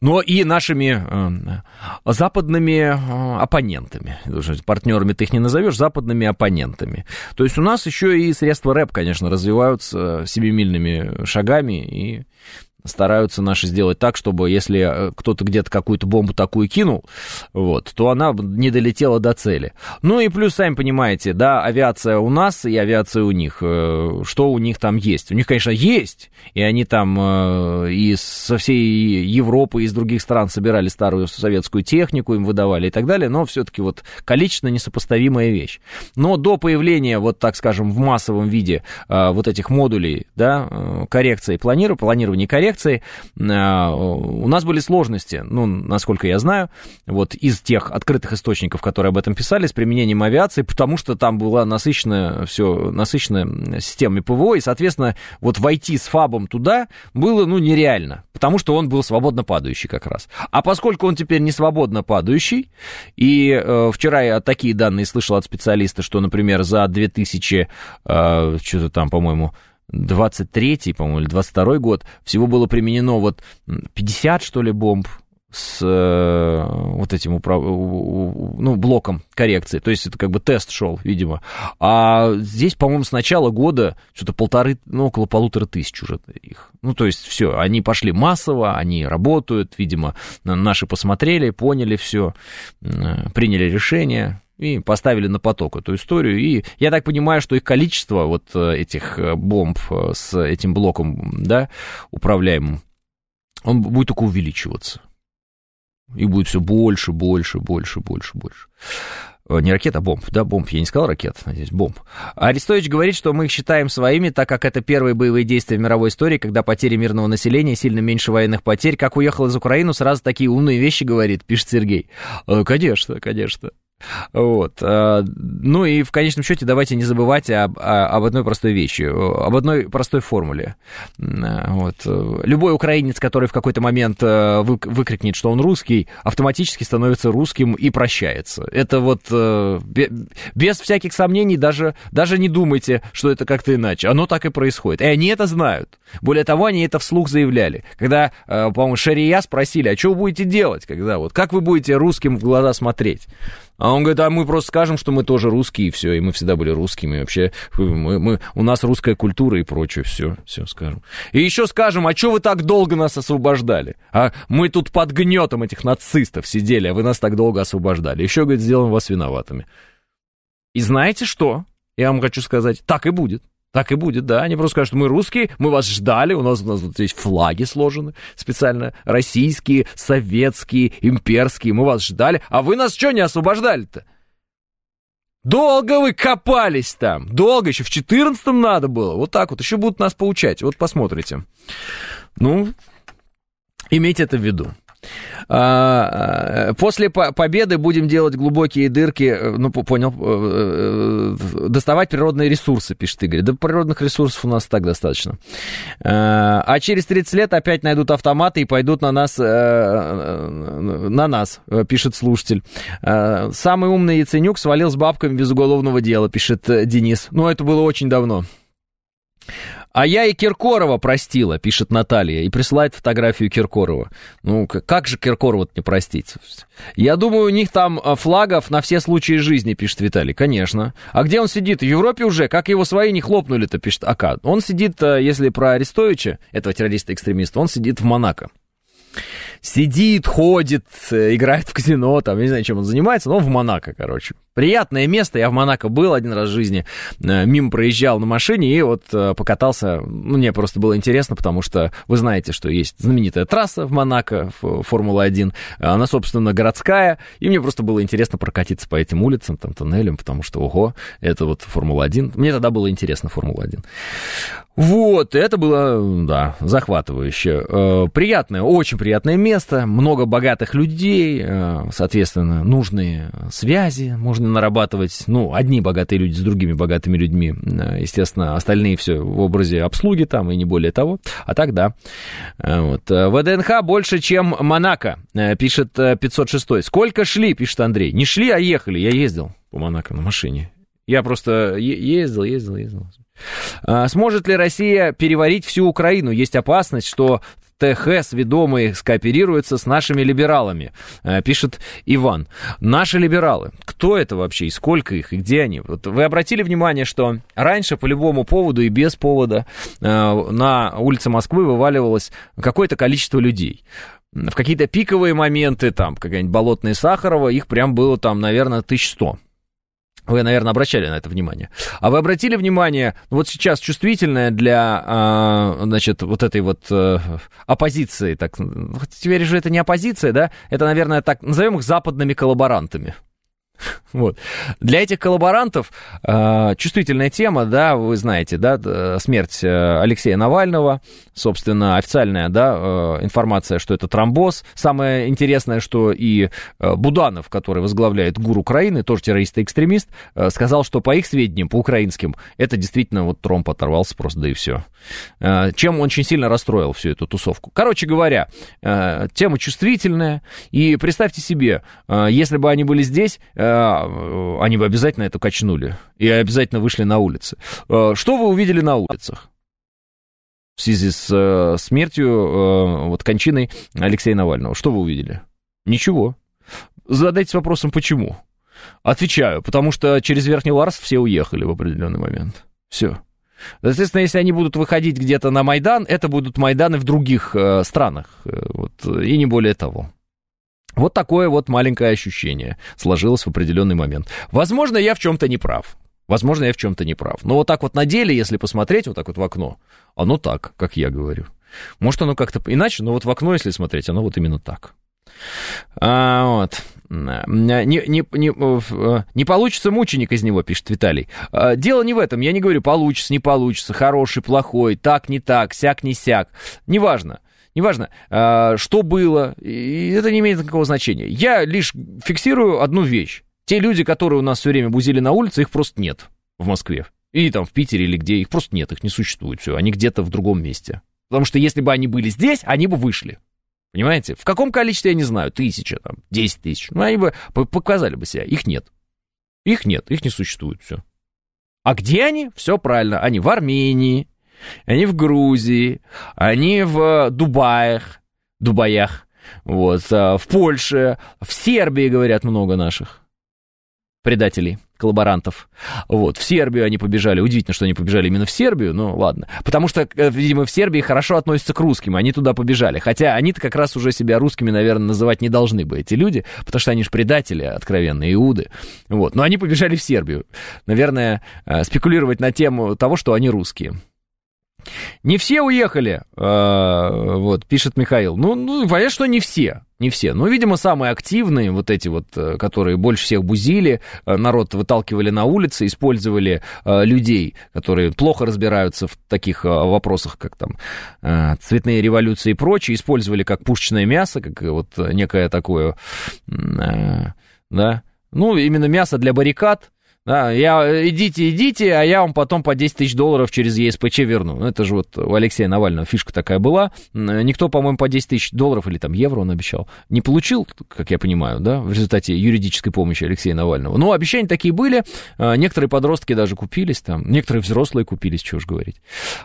но и нашими э, западными э, оппонентами. Партнерами ты их не назовешь, западными оппонентами. То есть у нас еще и средства рэп, конечно, развиваются семимильными шагами, и стараются наши сделать так, чтобы если э, кто-то где-то какую-то бомбу такую кинул, вот, то она не долетела до цели. Ну и плюс, сами понимаете, да, авиация у нас и авиация у них. Э, что у них там есть? У них, конечно, есть, и они там э, и со всей Европы, и из других стран собирали старую советскую технику, им выдавали и так далее, но все-таки вот количественно несопоставимая вещь. Но до появления, вот так скажем, в массовом виде вот этих модулей, да, коррекции планирования, планирования коррекции, коррекции. А, у нас были сложности, ну, насколько я знаю, вот из тех открытых источников, которые об этом писали, с применением авиации, потому что там была насыщенная все, насыщенная системами ПВО, и, соответственно, вот войти с ФАБом туда было, ну, нереально, потому что он был свободно падающий как раз. А поскольку он теперь не свободно падающий, и э, вчера я такие данные слышал от специалиста, что, например, за 2000, э, что-то там, по-моему, 23-й, по-моему, или 22 год, всего было применено вот 50, что ли, бомб с э, вот этим управ... ну, блоком коррекции. То есть это как бы тест шел, видимо. А здесь, по-моему, с начала года что-то полторы, ну, около полутора тысяч уже их. Ну, то есть все, они пошли массово, они работают, видимо, наши посмотрели, поняли все, приняли решение, и поставили на поток эту историю. И я так понимаю, что их количество вот э, этих э, бомб э, с этим блоком, да, управляемым, он будет только увеличиваться. И будет все больше, больше, больше, больше, больше. Не ракет, а бомб. Да, бомб. Я не сказал ракет, надеюсь, бомб. Арестович говорит, что мы их считаем своими, так как это первые боевые действия в мировой истории, когда потери мирного населения сильно меньше военных потерь. Как уехал из Украины, сразу такие умные вещи говорит, пишет Сергей. Конечно, конечно. Вот. А, ну и в конечном счете давайте не забывать об, об одной простой вещи, об одной простой формуле. А, вот. Любой украинец, который в какой-то момент э, выкрикнет, что он русский, автоматически становится русским и прощается. Это вот э, без всяких сомнений, даже, даже не думайте, что это как-то иначе. Оно так и происходит. И они это знают. Более того, они это вслух заявляли. Когда, э, по-моему, Шария спросили, а что вы будете делать, когда вот, как вы будете русским в глаза смотреть? А он говорит, а мы просто скажем, что мы тоже русские, и все, и мы всегда были русскими, вообще мы, мы, у нас русская культура и прочее, все, все скажем. И еще скажем, а что вы так долго нас освобождали? А мы тут под гнетом этих нацистов сидели, а вы нас так долго освобождали. Еще, говорит, сделаем вас виноватыми. И знаете что? Я вам хочу сказать, так и будет. Так и будет, да. Они просто скажут, мы русские, мы вас ждали, у нас, у нас вот здесь флаги сложены специально, российские, советские, имперские, мы вас ждали, а вы нас что не освобождали-то? Долго вы копались там, долго, еще в 14-м надо было, вот так вот, еще будут нас поучать, вот посмотрите. Ну, имейте это в виду. А, после победы будем делать глубокие дырки, э, ну, понял, э, э, доставать природные ресурсы, пишет Игорь. Да природных ресурсов у нас так достаточно. А через 30 лет опять найдут автоматы и пойдут на нас, на нас, пишет слушатель. Самый умный Яценюк свалил с бабками без уголовного дела, пишет Денис. Ну, это было очень давно. А я и Киркорова простила, пишет Наталья, и присылает фотографию Киркорова. Ну, как же Киркорова не простить? Я думаю, у них там а, флагов на все случаи жизни, пишет Виталий. Конечно. А где он сидит? В Европе уже? Как его свои не хлопнули-то, пишет АК. Он сидит, а, если про Арестовича, этого террориста-экстремиста, он сидит в Монако сидит, ходит, э, играет в казино, там, не знаю, чем он занимается, но в Монако, короче. Приятное место, я в Монако был один раз в жизни, э, мимо проезжал на машине и вот э, покатался, ну, мне просто было интересно, потому что вы знаете, что есть знаменитая трасса в Монако, Формула-1, она, собственно, городская, и мне просто было интересно прокатиться по этим улицам, там, тоннелям, потому что, ого, это вот Формула-1, мне тогда было интересно Формула-1. Вот, это было, да, захватывающе. Э, приятное, очень приятное место, много богатых людей, э, соответственно, нужные связи можно нарабатывать. Ну, одни богатые люди с другими богатыми людьми, э, естественно, остальные все в образе обслуги там и не более того. А так, да. Вот. ВДНХ больше, чем Монако, пишет 506. Сколько шли, пишет Андрей. Не шли, а ехали. Я ездил по Монако на машине. Я просто ездил, ездил, ездил. А, сможет ли Россия переварить всю Украину? Есть опасность, что ТХ ведомые скооперируются с нашими либералами, а, пишет Иван. Наши либералы. Кто это вообще и сколько их, и где они? Вот вы обратили внимание, что раньше по любому поводу и без повода а, на улице Москвы вываливалось какое-то количество людей в какие-то пиковые моменты, там, какая-нибудь Болотная Сахарова, их прям было там, наверное, 1100. Вы, наверное, обращали на это внимание. А вы обратили внимание, ну, вот сейчас чувствительная для, а, значит, вот этой вот э, оппозиции, так, теперь же это не оппозиция, да, это, наверное, так, назовем их западными коллаборантами. Вот. Для этих коллаборантов э, чувствительная тема, да, вы знаете, да, смерть э, Алексея Навального, собственно, официальная, да, э, информация, что это тромбоз. Самое интересное, что и э, Буданов, который возглавляет ГУР Украины, тоже террорист и экстремист, э, сказал, что по их сведениям, по украинским, это действительно вот тромб оторвался просто, да и все. Э, чем очень сильно расстроил всю эту тусовку. Короче говоря, э, тема чувствительная, и представьте себе, э, если бы они были здесь, э, они бы обязательно это качнули и обязательно вышли на улицы. Э, что вы увидели на улицах? В связи с э, смертью, вот кончиной Алексея Навального. Что вы увидели? Ничего. Задайтесь вопросом, почему? Отвечаю, потому что через Верхний Ларс все уехали в определенный момент. Все. Соответственно, если они будут выходить где-то на Майдан, это будут Майданы в других э, странах. Вот, и не более того. Вот такое вот маленькое ощущение сложилось в определенный момент. Возможно, я в чем-то не прав. Возможно, я в чем-то не прав. Но вот так вот на деле, если посмотреть вот так вот в окно, оно так, как я говорю. Может, оно как-то иначе, но вот в окно, если смотреть, оно вот именно так. А, вот. Не, не, не, не получится мученик из него, пишет Виталий. А, дело не в этом. Я не говорю, получится, не получится, хороший, плохой, так, не так, сяк, не сяк. Неважно. Неважно, а, что было, это не имеет никакого значения. Я лишь фиксирую одну вещь. Те люди, которые у нас все время бузили на улице, их просто нет в Москве. И там в Питере или где, их просто нет, их не существует. Все, они где-то в другом месте. Потому что если бы они были здесь, они бы вышли. Понимаете? В каком количестве, я не знаю, тысяча, там, десять тысяч. Ну, они бы показали бы себя. Их нет. Их нет, их не существует, все. А где они? Все правильно. Они в Армении, они в Грузии, они в Дубаях, Дубаях, вот, а, в Польше, в Сербии, говорят, много наших предателей коллаборантов. Вот, в Сербию они побежали. Удивительно, что они побежали именно в Сербию, но ладно. Потому что, э, видимо, в Сербии хорошо относятся к русским, они туда побежали. Хотя они-то как раз уже себя русскими, наверное, называть не должны бы, эти люди, потому что они же предатели, откровенные иуды. Вот, но они побежали в Сербию. Наверное, э, спекулировать на тему того, что они русские. Не все уехали, э, вот, пишет Михаил. Ну, ну, понятно, что не все, не все. Ну, видимо, самые активные, вот эти вот, э, которые больше всех бузили, э, народ выталкивали на улицы, использовали людей, которые плохо разбираются в таких вопросах, как там цветные революции и прочее, использовали как пушечное мясо, как вот некое такое, да, ну, именно мясо для баррикад, да, я, идите, идите, а я вам потом по 10 тысяч долларов через ЕСПЧ верну. Ну, это же вот у Алексея Навального фишка такая была. Никто, по-моему, по 10 тысяч долларов или там евро он обещал, не получил, как я понимаю, да, в результате юридической помощи Алексея Навального. Но обещания такие были. А, некоторые подростки даже купились там, некоторые взрослые купились, чего уж говорить.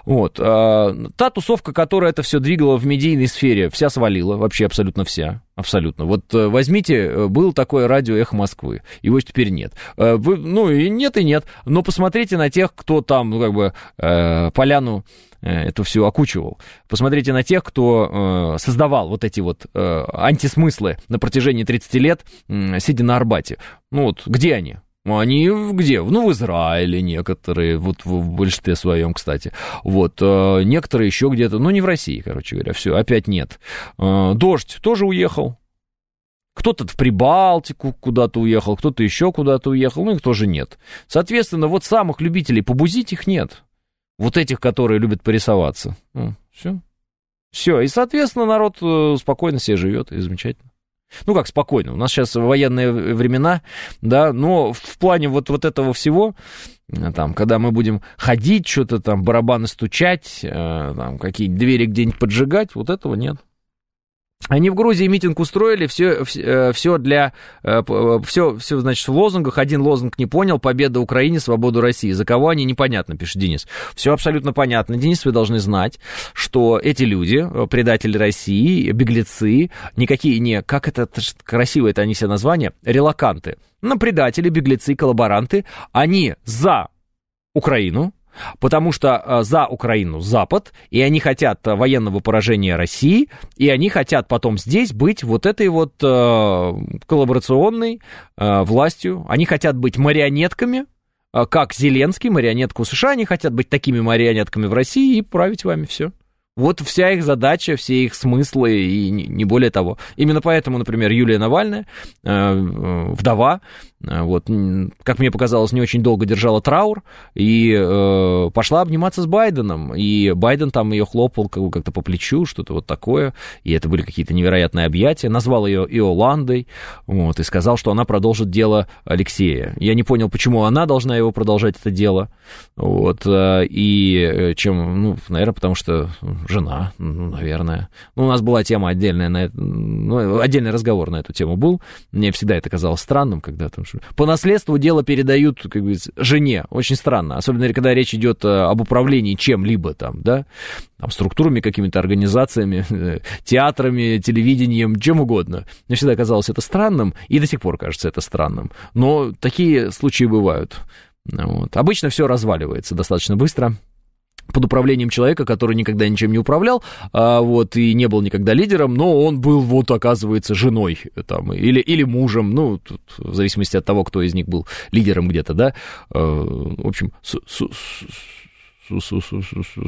Вот. А, та тусовка, которая это все двигала в медийной сфере, вся свалила, вообще абсолютно вся. Абсолютно. Вот э, возьмите, э, был такое радио «Эхо Москвы», его теперь нет. Э, вы, ну, и нет, и нет. Но посмотрите на тех, кто там, ну, как бы, э, поляну это все окучивал. Посмотрите на тех, кто э, создавал вот эти вот э, антисмыслы на протяжении 30 лет, э, сидя на Арбате. Ну вот, где они? Ну, они где? Ну, в Израиле некоторые, вот в большинстве своем, кстати. Вот, э, некоторые еще где-то, ну, не в России, короче говоря, все, опять нет. Э, дождь тоже уехал. Кто-то в Прибалтику куда-то уехал, кто-то еще куда-то уехал, ну, их тоже нет. Соответственно, вот самых любителей побузить их нет. Вот этих, которые любят порисоваться. Все. Все. И, соответственно, народ э, спокойно себе живет, и замечательно. Ну, как спокойно, у нас сейчас военные времена, да, но в плане вот, вот этого всего, э, там, когда мы будем ходить, что-то там, барабаны стучать, э, там, какие-нибудь двери где-нибудь поджигать, вот этого нет. Они в Грузии митинг устроили, все, все для, все, все, значит, в лозунгах. Один лозунг не понял, победа Украине, свободу России. За кого они, непонятно, пишет Денис. Все абсолютно понятно. Денис, вы должны знать, что эти люди, предатели России, беглецы, никакие не, как это, красиво это они все названия, релаканты. Ну, предатели, беглецы, коллаборанты, они за Украину, потому что э, за Украину Запад, и они хотят э, военного поражения России, и они хотят потом здесь быть вот этой вот э, коллаборационной э, властью. Они хотят быть марионетками, э, как Зеленский, марионетку США, они хотят быть такими марионетками в России и править вами все. Вот вся их задача, все их смыслы и не более того. Именно поэтому, например, Юлия Навальная, э, вдова, э, вот, как мне показалось, не очень долго держала траур и э, пошла обниматься с Байденом. И Байден там ее хлопал как-то по плечу, что-то вот такое. И это были какие-то невероятные объятия. Назвал ее Иоландой вот, и сказал, что она продолжит дело Алексея. Я не понял, почему она должна его продолжать это дело. Вот, и чем, ну, наверное, потому что жена, ну, наверное. Ну, у нас была тема отдельная, на ну, отдельный разговор на эту тему был. Мне всегда это казалось странным, когда там... По наследству дело передают, как бы, жене. Очень странно. Особенно, когда речь идет э, об управлении чем-либо там, да, там, структурами, какими-то организациями, театрами, телевидением, чем угодно. Мне всегда казалось это странным, и до сих пор кажется это странным. Но такие случаи бывают. Вот. Обычно все разваливается достаточно быстро. Под управлением человека, который никогда ничем не управлял, а, вот, и не был никогда лидером, но он был, вот, оказывается, женой, там, или, или мужем, ну, тут, в зависимости от того, кто из них был лидером где-то, да, а, в общем, су- су-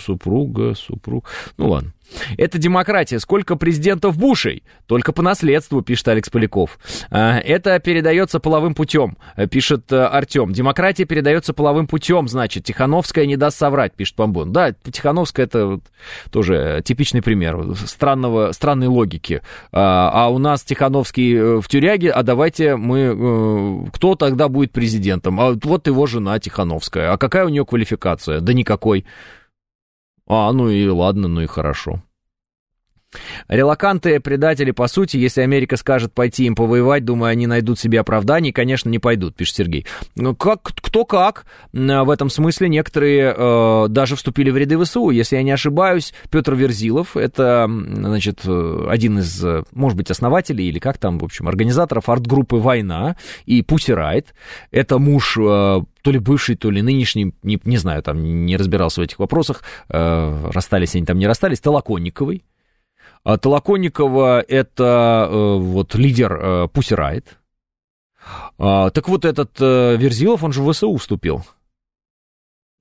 супруга, супруг, ну, ладно. Это демократия. Сколько президентов Бушей? Только по наследству, пишет Алекс Поляков. А, это передается половым путем, пишет э, Артем. Демократия передается половым путем, значит. Тихановская не даст соврать, пишет Помбон. Да, Тихановская это тоже типичный пример странного, странной логики. А, а у нас Тихановский э, в тюряге, а давайте мы... Э, кто тогда будет президентом? А вот его жена Тихановская. А какая у нее квалификация? Да никакой. А, ну и ладно, ну и хорошо. Релаканты предатели, по сути, если Америка скажет пойти им повоевать, думаю, они найдут себе оправдание, конечно, не пойдут, пишет Сергей. Ну, как, кто как, в этом смысле некоторые э, даже вступили в ряды ВСУ. Если я не ошибаюсь, Петр Верзилов, это, значит, э, один из, э, может быть, основателей или как там, в общем, организаторов арт-группы «Война» и «Пусси Райт». Это муж э, то ли бывший, то ли нынешний, не, не знаю, там не разбирался в этих вопросах, э, расстались они там, не расстались, Толоконниковой. А Толоконникова — это э, вот лидер э, Riot. А, так вот этот э, Верзилов, он же в ВСУ вступил.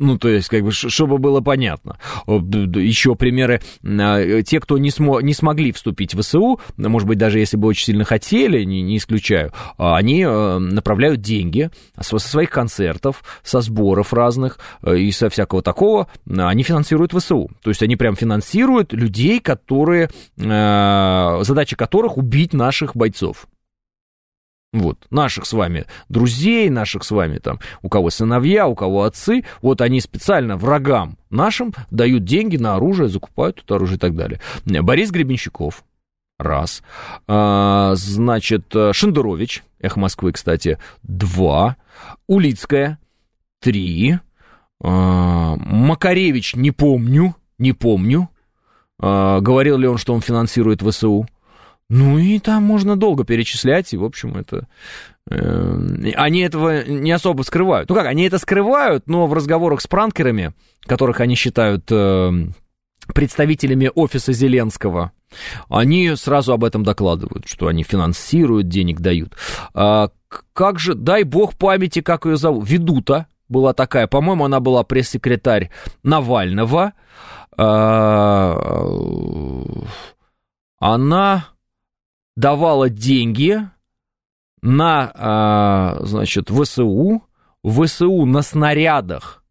Ну, то есть, как бы, чтобы было понятно. Еще примеры. А, те, кто не, смо не смогли вступить в ВСУ, может быть, даже если бы очень сильно хотели, не, не исключаю, а, они э, направляют деньги со своих концертов, со сборов разных э, и со всякого такого, они финансируют ВСУ. То есть, они прям финансируют людей, которые, э, задача которых убить наших бойцов. Вот, наших с вами друзей, наших с вами там, у кого сыновья, у кого отцы, вот они специально врагам нашим дают деньги на оружие, закупают это оружие и так далее. Борис Гребенщиков, раз. А, значит, Шендерович, Эхо Москвы, кстати, два. Улицкая, три. А, Макаревич, не помню, не помню. А, говорил ли он, что он финансирует ВСУ? Ну и там можно долго перечислять, и, в общем, это... Э, они этого не особо скрывают. Ну как, они это скрывают, но в разговорах с пранкерами, которых они считают э, представителями офиса Зеленского, они сразу об этом докладывают, что они финансируют, денег дают. А, как же, дай бог памяти, как ее зовут, Ведута была такая, по-моему, она была пресс-секретарь Навального. А, она давала деньги на, а, значит, ВСУ, ВСУ на снарядах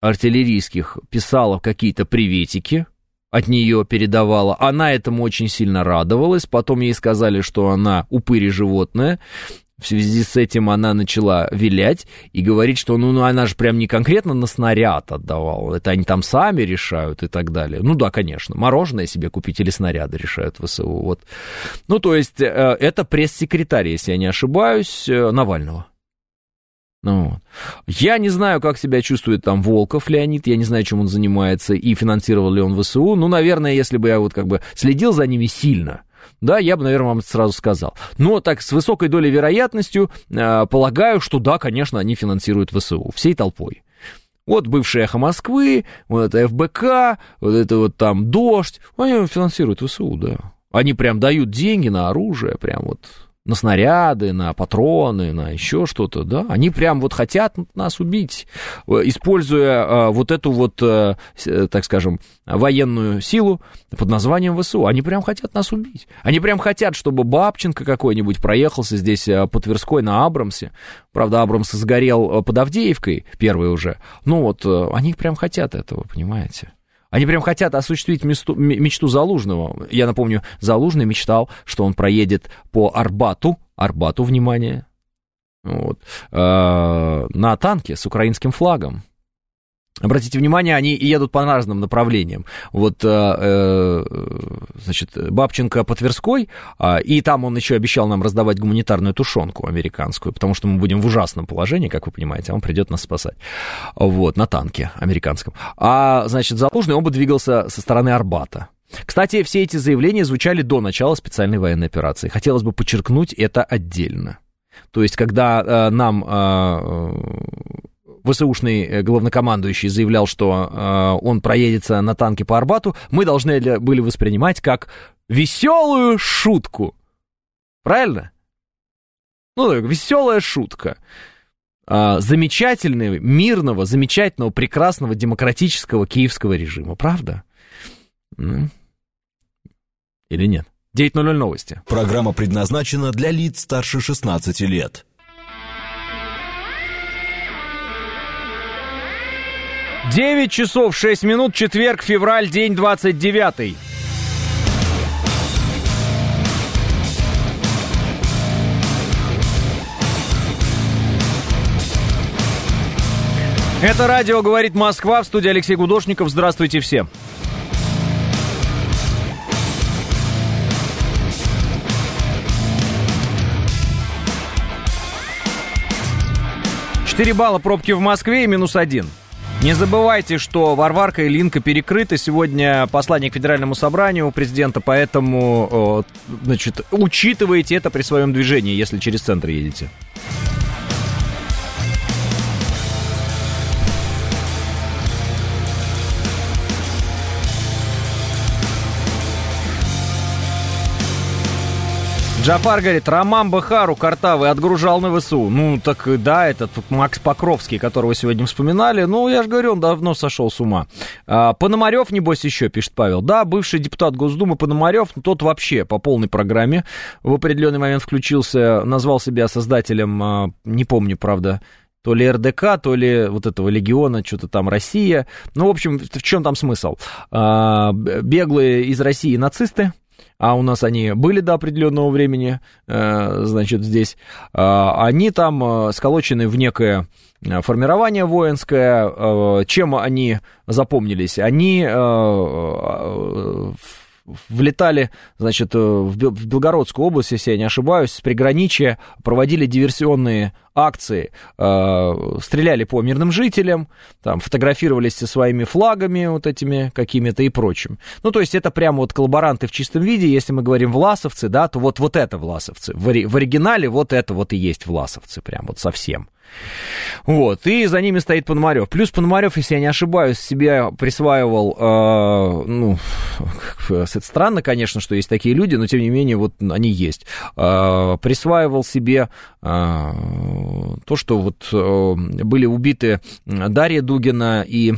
артиллерийских писала какие-то приветики, от нее передавала. Она этому очень сильно радовалась. Потом ей сказали, что она упыри животное. В связи с этим она начала вилять и говорить, что ну, ну она же прям не конкретно на снаряд отдавала, это они там сами решают и так далее. Ну да, конечно, мороженое себе купить или снаряды решают ВСУ. Вот. Ну то есть э, это пресс-секретарь, если я не ошибаюсь, э, Навального. Ну, я не знаю, как себя чувствует там Волков Леонид, я не знаю, чем он занимается и финансировал ли он ВСУ. Ну, наверное, если бы я вот как бы следил за ними сильно, да, я бы, наверное, вам это сразу сказал. Но так с высокой долей вероятностью э, полагаю, что да, конечно, они финансируют ВСУ всей толпой. Вот бывшая эхо Москвы, вот это ФБК, вот это вот там дождь, они финансируют ВСУ, да. Они прям дают деньги на оружие, прям вот на снаряды, на патроны, на еще что-то, да, они прям вот хотят нас убить, э, используя а, вот эту вот, а, так скажем, военную силу под названием ВСУ, они прям хотят нас убить, они прям хотят, чтобы Бабченко какой-нибудь проехался здесь по Тверской на Абрамсе, правда, Абрамс сгорел под Авдеевкой, первый уже, ну вот, они прям хотят этого, понимаете, они прям хотят осуществить мечту, мечту Залужного. Я напомню, Залужный мечтал, что он проедет по Арбату, Арбату, внимание, вот, э, на танке с украинским флагом. Обратите внимание, они едут по разным направлениям. Вот, э, э, значит, Бабченко по Тверской, а, и там он еще обещал нам раздавать гуманитарную тушенку американскую, потому что мы будем в ужасном положении, как вы понимаете, а он придет нас спасать. Вот, на танке американском. А, значит, Залужный, он бы двигался со стороны Арбата. Кстати, все эти заявления звучали до начала специальной военной операции. Хотелось бы подчеркнуть это отдельно. То есть, когда э, нам ВСУшный главнокомандующий заявлял, что он проедется на танке по Арбату, мы должны были воспринимать как веселую шутку. Правильно? Ну, веселая шутка. А, замечательного, мирного, замечательного, прекрасного, демократического киевского режима. Правда? Или нет? 9.00 новости. Программа предназначена для лиц старше 16 лет. 9 часов 6 минут, четверг, февраль, день 29. Это радио «Говорит Москва» в студии Алексей Гудошников. Здравствуйте всем. Четыре балла пробки в Москве и минус один. Не забывайте, что Варварка и Линка перекрыты. Сегодня послание к Федеральному собранию у президента, поэтому, значит, учитывайте это при своем движении, если через центр едете. Джафар говорит, Роман Бахару Картавый отгружал на ВСУ. Ну, так да, это Макс Покровский, которого сегодня вспоминали. Ну, я же говорю, он давно сошел с ума. А, Пономарев, небось, еще, пишет Павел. Да, бывший депутат Госдумы Пономарев, тот вообще по полной программе в определенный момент включился, назвал себя создателем, а, не помню, правда, то ли РДК, то ли вот этого легиона, что-то там Россия. Ну, в общем, в чем там смысл? А, беглые из России нацисты, а у нас они были до определенного времени, э, значит, здесь, а, они там э, сколочены в некое формирование воинское. Э, чем они запомнились? Они влетали, значит, в Белгородскую область, если я не ошибаюсь, с приграничья, проводили диверсионные акции, э, стреляли по мирным жителям, там, фотографировались со своими флагами вот этими какими-то и прочим. Ну, то есть это прямо вот коллаборанты в чистом виде, если мы говорим власовцы, да, то вот, вот это власовцы. В оригинале вот это вот и есть власовцы, прям вот совсем. Вот, и за ними стоит Пономарев. Плюс Пономарев, если я не ошибаюсь, себя присваивал, э, ну, это странно, конечно, что есть такие люди, но тем не менее, вот они есть. Э, присваивал себе э, то, что вот э, были убиты Дарья Дугина и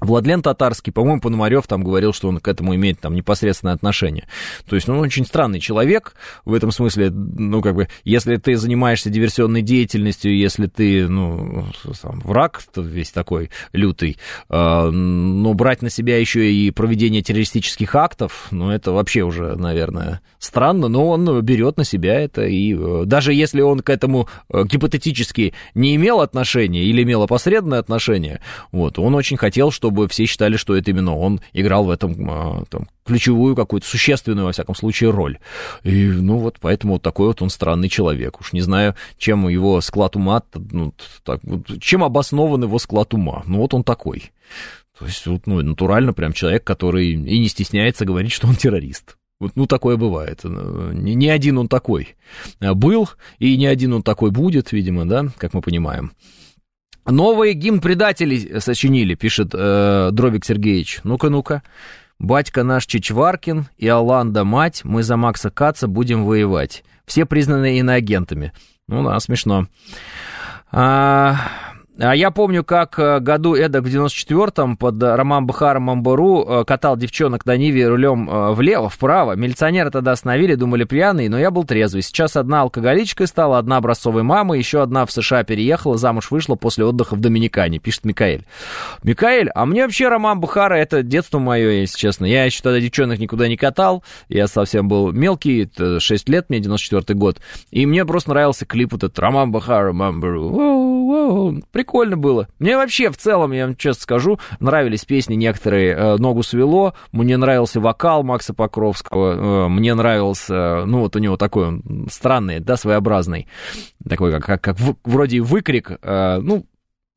Владлен Татарский, по-моему, Пономарев там говорил, что он к этому имеет там непосредственное отношение. То есть, ну, он очень странный человек в этом смысле, ну, как бы, если ты занимаешься диверсионной деятельностью, если ты, ну, сам, враг весь такой лютый, э, но брать на себя еще и проведение террористических актов, ну, это вообще уже, наверное, странно, но он берет на себя это, и э, даже если он к этому э, гипотетически не имел отношения или имел опосредованное отношение, вот, он очень хотел, чтобы чтобы все считали, что это именно он играл в этом а, там, ключевую какую-то существенную, во всяком случае, роль. И, ну, вот поэтому вот такой вот он странный человек. Уж не знаю, чем его склад ума, ну, так, чем обоснован его склад ума. Ну, вот он такой. То есть, вот, ну, натурально прям человек, который и не стесняется говорить, что он террорист. Вот, ну, такое бывает. Не, не один он такой был, и не один он такой будет, видимо, да, как мы понимаем. Новый гимн предателей сочинили, пишет э, Дробик Сергеевич. Ну-ка, ну-ка. Батька наш Чичваркин и Аланда мать, мы за Макса Каца будем воевать. Все признаны иноагентами. Ну да, смешно. А, я помню, как э, году эдак в 94-м под Роман Бахаром Мамбару э, катал девчонок на Ниве рулем э, влево, вправо. Милиционеры тогда остановили, думали пьяный, но я был трезвый. Сейчас одна алкоголичкой стала, одна образцовой мамой, еще одна в США переехала, замуж вышла после отдыха в Доминикане, пишет Микаэль. Микаэль, а мне вообще Роман Бухара это детство мое, если честно. Я еще тогда девчонок никуда не катал, я совсем был мелкий, 6 лет, мне 94 год, и мне просто нравился клип вот этот Роман Бухара Мамбару. Прикольно прикольно было. Мне вообще в целом, я вам честно скажу, нравились песни некоторые э, «Ногу свело», мне нравился вокал Макса Покровского, э, мне нравился, ну вот у него такой он странный, да, своеобразный, такой как, как, как вроде выкрик, э, ну,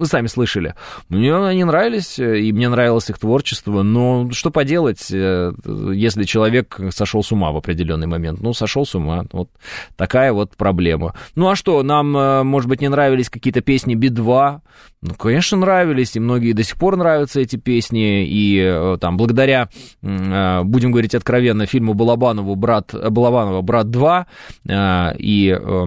вы сами слышали. Мне они нравились, и мне нравилось их творчество, но что поделать, э, если человек сошел с ума в определенный момент? Ну, сошел с ума, вот такая вот проблема. Ну, а что, нам, э, может быть, не нравились какие-то песни Би-2? Ну, конечно, нравились, и многие до сих пор нравятся эти песни, и э, там, благодаря, будем говорить откровенно, фильму Балабанову «Брат», Балабанова «Брат 2», и Э,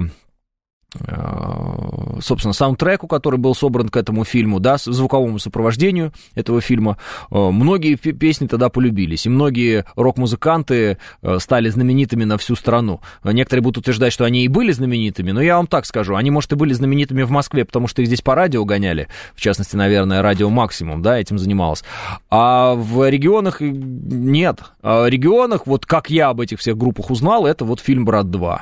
собственно, саундтреку, который был собран к этому фильму, да, звуковому сопровождению этого фильма, э, многие песни тогда полюбились, и многие рок-музыканты э, стали знаменитыми на всю страну. Некоторые будут утверждать, что они и были знаменитыми, но я вам так скажу, они, может, и были знаменитыми в Москве, потому что их здесь по радио гоняли, в частности, наверное, радио «Максимум», да, этим занималось. А в регионах нет. А в регионах, вот как я об этих всех группах узнал, это вот фильм «Брат 2».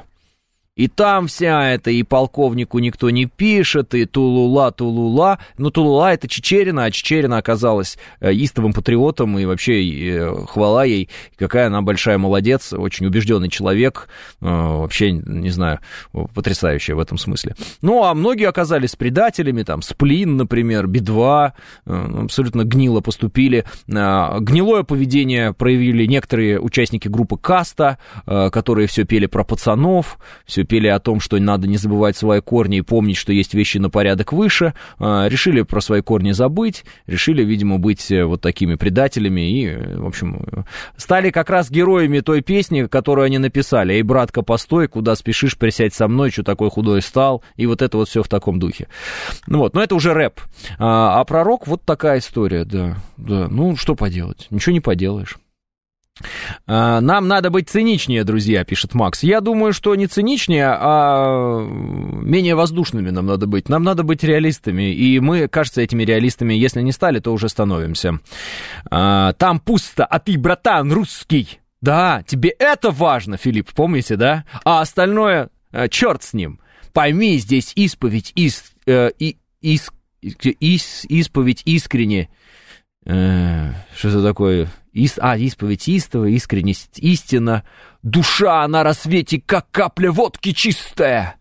И там вся это, и полковнику никто не пишет, и Тулула, Тулула. Ну, Тулула это Чечерина, а Чечерина оказалась э, истовым патриотом, и вообще э, хвала ей, какая она большая молодец, очень убежденный человек, э, вообще, не знаю, потрясающая в этом смысле. Ну, а многие оказались предателями, там, Сплин, например, Би-2, абсолютно гнило поступили. Гнилое поведение проявили некоторые участники группы Каста, которые все пели про пацанов, все все пели о том, что надо не забывать свои корни и помнить, что есть вещи на порядок выше, а, решили про свои корни забыть, решили, видимо, быть э, вот такими предателями и, э, в общем, стали как раз героями той песни, которую они написали. «Эй, братка, постой, куда спешишь, присядь со мной, что такой худой стал?» И вот это вот все в таком духе. Ну вот, но это уже рэп. А, а пророк вот такая история, да, да. Ну, что поделать? Ничего не поделаешь. А, нам надо быть циничнее, друзья, пишет Макс. Я думаю, что не циничнее, а менее воздушными нам надо быть. Нам надо быть реалистами. И мы, кажется, этими реалистами, если не стали, то уже становимся. А, там пусто, а ты, братан, русский. Да, тебе это важно, Филипп, помните, да? А остальное, э, черт с ним. Пойми, здесь исповедь, ис, э, и, ис, ис, исповедь искренне. Э, что это такое? Ис, а, исповедь истова, искренность истина. Душа на рассвете, как капля водки чистая.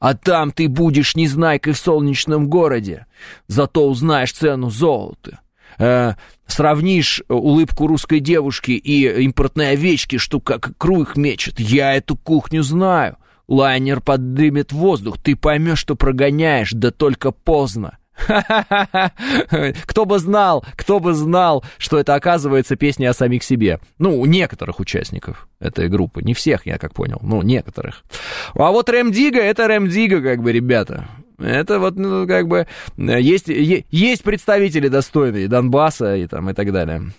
А там ты будешь незнайкой в солнечном городе. Зато узнаешь цену золота. Э, сравнишь улыбку русской девушки и импортной овечки, что как круг мечет. Я эту кухню знаю. Лайнер подымет воздух, ты поймешь, что прогоняешь, да только поздно. Кто бы знал, кто бы знал, что это оказывается песня о самих себе. Ну, у некоторых участников этой группы. Не всех, я как понял, ну, некоторых. А вот Рэм Дига, это Рэм Дига, как бы, ребята. Это вот, ну, как бы, есть, есть представители достойные Донбасса и там и так далее.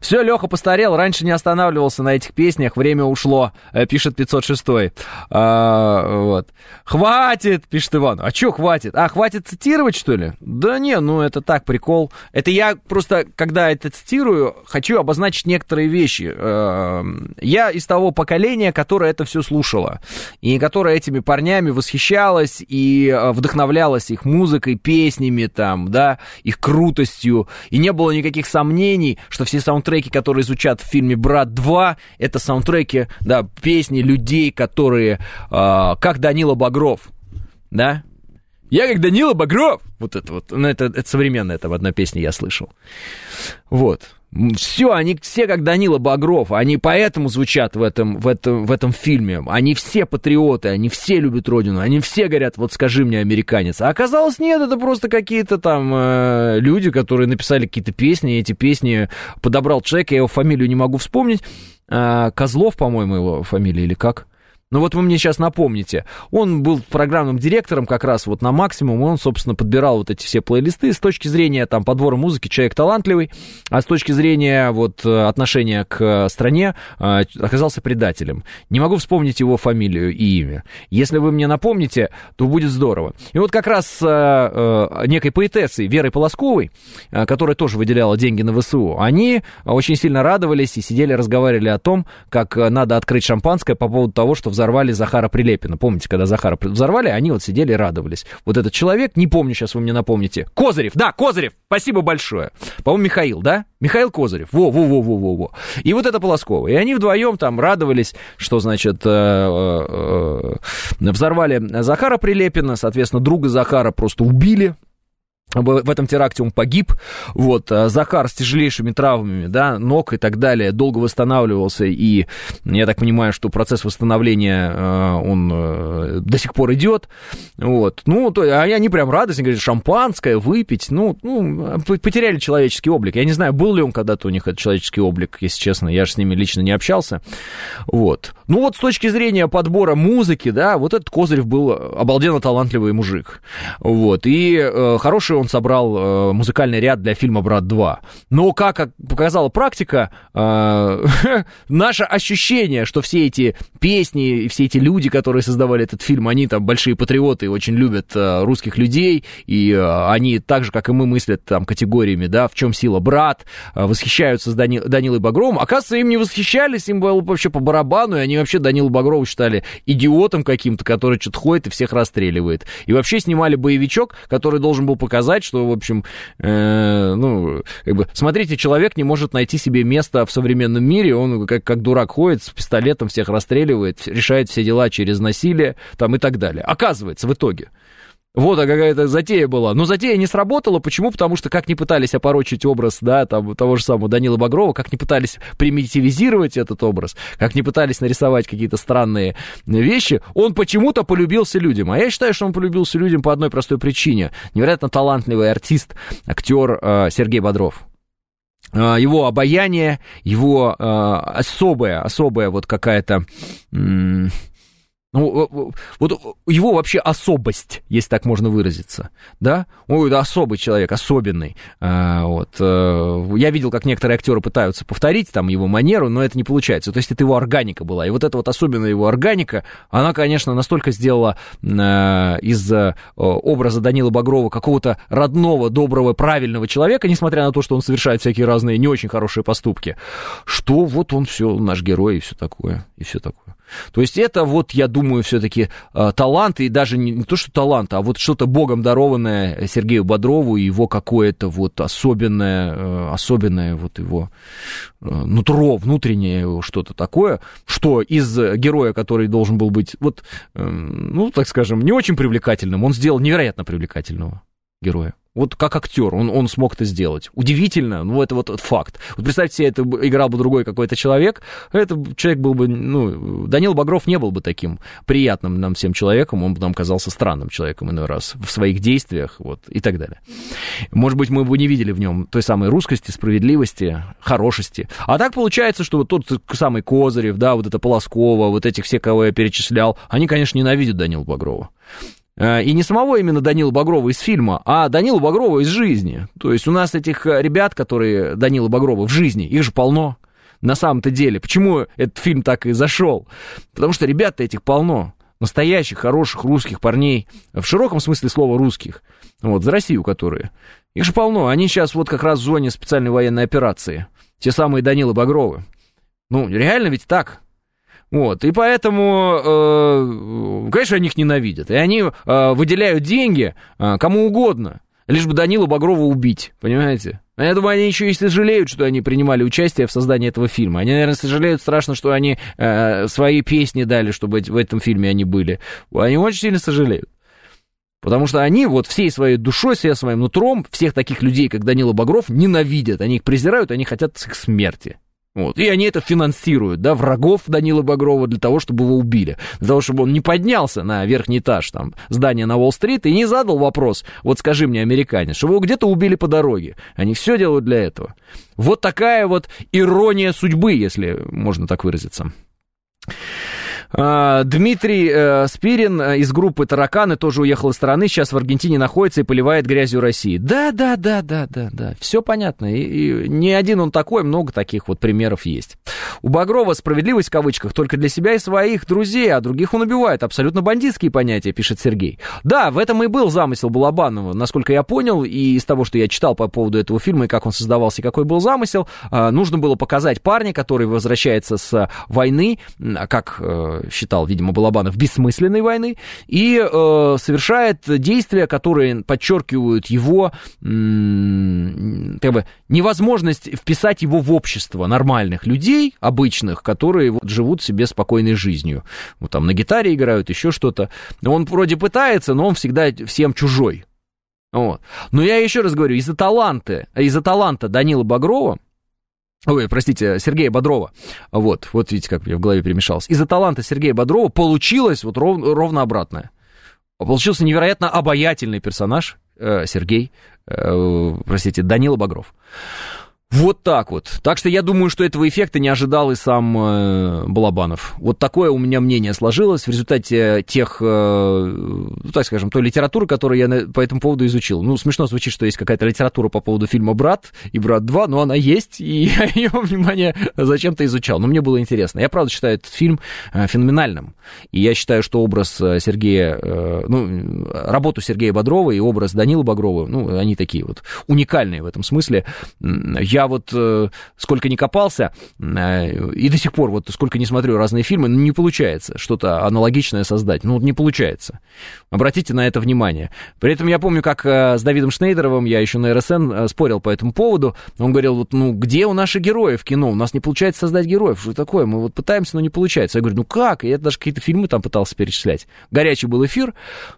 Все, Леха постарел, раньше не останавливался на этих песнях, время ушло, э, пишет 506. А, вот. Хватит, пишет Иван. А что хватит? А, хватит цитировать, что ли? Да не, ну это так, прикол. Это я просто, когда это цитирую, хочу обозначить некоторые вещи. Э, я из того поколения, которое это все слушало, и которое этими парнями восхищалось и э, вдохновлялось их музыкой, песнями там, да, их крутостью, и не было никаких сомнений, что все саундтреки, которые звучат в фильме «Брат 2», это саундтреки, да, песни людей, которые, э, как Данила Багров, да, я как Данила Багров, вот это вот, ну это, это современная, это в одной песне я слышал, вот, все, они все как Данила Багров, они поэтому звучат в этом, в, этом, в этом фильме. Они все патриоты, они все любят родину, они все говорят, вот скажи мне, американец. А оказалось, нет, это просто какие-то там э, люди, которые написали какие-то песни, эти песни подобрал человек, я его фамилию не могу вспомнить. Э, Козлов, по-моему, его фамилия или как? Ну вот вы мне сейчас напомните, он был программным директором как раз вот на максимум, он, собственно, подбирал вот эти все плейлисты. С точки зрения там подбора музыки человек талантливый, а с точки зрения вот отношения к стране э, оказался предателем. Не могу вспомнить его фамилию и имя. Если вы мне напомните, то будет здорово. И вот как раз э, некой поэтессой Верой Полосковой, э, которая тоже выделяла деньги на ВСУ, они очень сильно радовались и сидели, разговаривали о том, как надо открыть шампанское по поводу того, что в взорвали Захара Прилепина. Помните, когда Захара взорвали, они вот сидели и радовались. Вот этот человек, не помню, сейчас вы мне напомните. Козырев, да, Козырев, спасибо большое. По-моему, Михаил, да? Михаил Козырев. Во-во-во-во-во-во. И вот это Полоскова. И они вдвоем там радовались, что, значит, э, э, э, взорвали Захара Прилепина, соответственно, друга Захара просто убили в этом теракте он погиб, вот, а Захар с тяжелейшими травмами, да, ног и так далее, долго восстанавливался, и я так понимаю, что процесс восстановления, э, он э, до сих пор идет, вот, ну, то, они прям радостно говорят, шампанское выпить, ну, ну, потеряли человеческий облик, я не знаю, был ли он когда-то у них этот человеческий облик, если честно, я же с ними лично не общался, вот, ну, вот с точки зрения подбора музыки, да, вот этот Козырев был обалденно талантливый мужик, вот, и э, хороший он собрал э, музыкальный ряд для фильма «Брат 2». Но, как показала практика, э, наше ощущение, что все эти песни и все эти люди, которые создавали этот фильм, они там большие патриоты и очень любят э, русских людей, и э, они так же, как и мы, мыслят там категориями, да, в чем сила брат, э, восхищаются Дани, Данилой Багровым. Оказывается, им не восхищались, им было вообще по барабану, и они вообще Данилу Багрову считали идиотом каким-то, который что-то ходит и всех расстреливает. И вообще снимали боевичок, который должен был показать, сказать, что, в общем, э, ну, как бы, смотрите, человек не может найти себе место в современном мире, он как, как дурак ходит с пистолетом, всех расстреливает, решает все дела через насилие, там и так далее. Оказывается, в итоге. Вот, а какая-то затея была. Но затея не сработала. Почему? Потому что как не пытались опорочить образ, да, там, того же самого Данила Багрова, как не пытались примитивизировать этот образ, как не пытались нарисовать какие-то странные вещи, он почему-то полюбился людям. А я считаю, что он полюбился людям по одной простой причине. Невероятно талантливый артист, актер э, Сергей Бодров э, его обаяние, его э, особая, особая вот какая-то ну, вот его вообще особость, если так можно выразиться, да? Это особый человек, особенный. А, вот. Э, я видел, как некоторые актеры пытаются повторить там его манеру, но это не получается. То есть это его органика была. И вот эта вот особенная его органика, она, конечно, настолько сделала э, из э, образа Данила Багрова какого-то родного, доброго, правильного человека, несмотря на то, что он совершает всякие разные не очень хорошие поступки, что вот он все, наш герой и все такое, и все такое. То есть это вот, я думаю, все-таки э, талант, и даже не, не то, что талант, а вот что-то богом дарованное Сергею Бодрову, и его какое-то вот особенное, э, особенное вот его э, нутро, внутреннее что-то такое, что из героя, который должен был быть, вот, ну, так скажем, не очень привлекательным, он сделал невероятно привлекательного героя. Вот как актер, он, он смог это сделать. Удивительно, ну это вот факт. Вот представьте себе, это играл бы другой какой-то человек, этот человек был бы, ну, Данил Багров не был бы таким приятным нам всем человеком, он бы нам казался странным человеком иной раз в своих действиях, вот, и так далее. Может быть, мы бы не видели в нем той самой русскости, справедливости, хорошести. А так получается, что вот тот самый Козырев, да, вот это Полоскова, вот этих все, кого я перечислял, они, конечно, ненавидят Данила Багрова. Э, и не самого именно Данила Багрова из фильма, а Данила Багрова из жизни. То есть у нас этих э, ребят, которые Данила Багрова в жизни, их же полно. На самом-то деле. Почему этот фильм так и зашел? Потому что ребят этих полно. Настоящих, хороших русских парней. В широком смысле слова русских. Вот, за Россию которые. Их же полно. Они сейчас вот как раз в зоне специальной военной операции. Те самые Данилы Багровы. Ну, реально ведь так. Вот, и поэтому, э, конечно, они их ненавидят. И они э, выделяют деньги э, кому угодно, лишь бы Данила Багрова убить, понимаете? А я думаю, они еще и сожалеют, что они принимали участие в создании этого фильма. Они, наверное, сожалеют страшно, что они э, свои песни дали, чтобы в этом фильме они были. Они очень сильно сожалеют. Потому что они вот всей своей душой, всем своим нутром всех таких людей, как Данила Багров, ненавидят. Они их презирают, они хотят их смерти. Вот. И они это финансируют, да, врагов Данила Багрова для того, чтобы его убили. Для того, чтобы он не поднялся на верхний этаж там, здания на Уолл-стрит и не задал вопрос, вот скажи мне, американец, что его где-то убили по дороге. Они все делают для этого. Вот такая вот ирония судьбы, если можно так выразиться. А, Дмитрий э, Спирин э, из группы «Тараканы» тоже уехал из страны, сейчас в Аргентине находится и поливает грязью России. Да, да, да, да, да, да, все понятно. И, и не один он такой, много таких вот примеров есть. У Багрова справедливость в кавычках только для себя и своих друзей, а других он убивает. Абсолютно бандитские понятия, пишет Сергей. Да, в этом и был замысел Балабанова, насколько я понял, и из того, что я читал по поводу этого фильма и как он создавался, и какой был замысел, э, нужно было показать парня, который возвращается с войны, как считал, видимо, Балабанов, бессмысленной войны, и э, совершает действия, которые подчеркивают его как бы, невозможность вписать его в общество нормальных людей, обычных, которые вот, живут себе спокойной жизнью. Вот там на гитаре играют, еще что-то. Он вроде пытается, но он всегда всем чужой. Вот. Но я еще раз говорю, из-за таланта, из-за таланта Данила Багрова, Ой, простите, Сергея Бодрова. Вот, вот видите, как я в голове перемешался. Из-за таланта Сергея Бодрова получилось вот ров, ровно обратное. Получился невероятно обаятельный персонаж э, Сергей, э, простите, Данила Багров. Вот так вот. Так что я думаю, что этого эффекта не ожидал и сам э, Балабанов. Вот такое у меня мнение сложилось в результате тех, э, ну, так скажем, той литературы, которую я по этому поводу изучил. Ну, смешно звучит, что есть какая-то литература по поводу фильма «Брат» и «Брат 2», но она есть, и я ее, внимание, зачем-то изучал. Но мне было интересно. Я, правда, считаю этот фильм э, феноменальным. И я считаю, что образ э, Сергея, э, ну, работу Сергея Бодрова и образ Данила Багрова, ну, они такие вот уникальные в этом смысле. Я я вот э, сколько не копался, э, и до сих пор вот сколько не смотрю разные фильмы, ну, не получается что-то аналогичное создать. Ну, не получается. Обратите на это внимание. При этом я помню, как э, с Давидом Шнейдеровым, я еще на РСН спорил по этому поводу, он говорил, вот, ну, где у наших героев кино? У нас не получается создать героев. Что такое? Мы вот пытаемся, но не получается. Я говорю, ну как? Я даже какие-то фильмы там пытался перечислять. Горячий был эфир.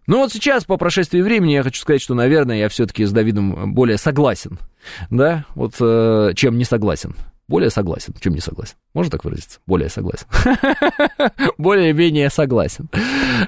Но вот сейчас, по прошествии времени, я хочу сказать, что, наверное, я все-таки с Давидом более согласен да, вот э, чем не согласен. Более согласен, чем не согласен. Можно так выразиться? Более согласен. Более-менее согласен.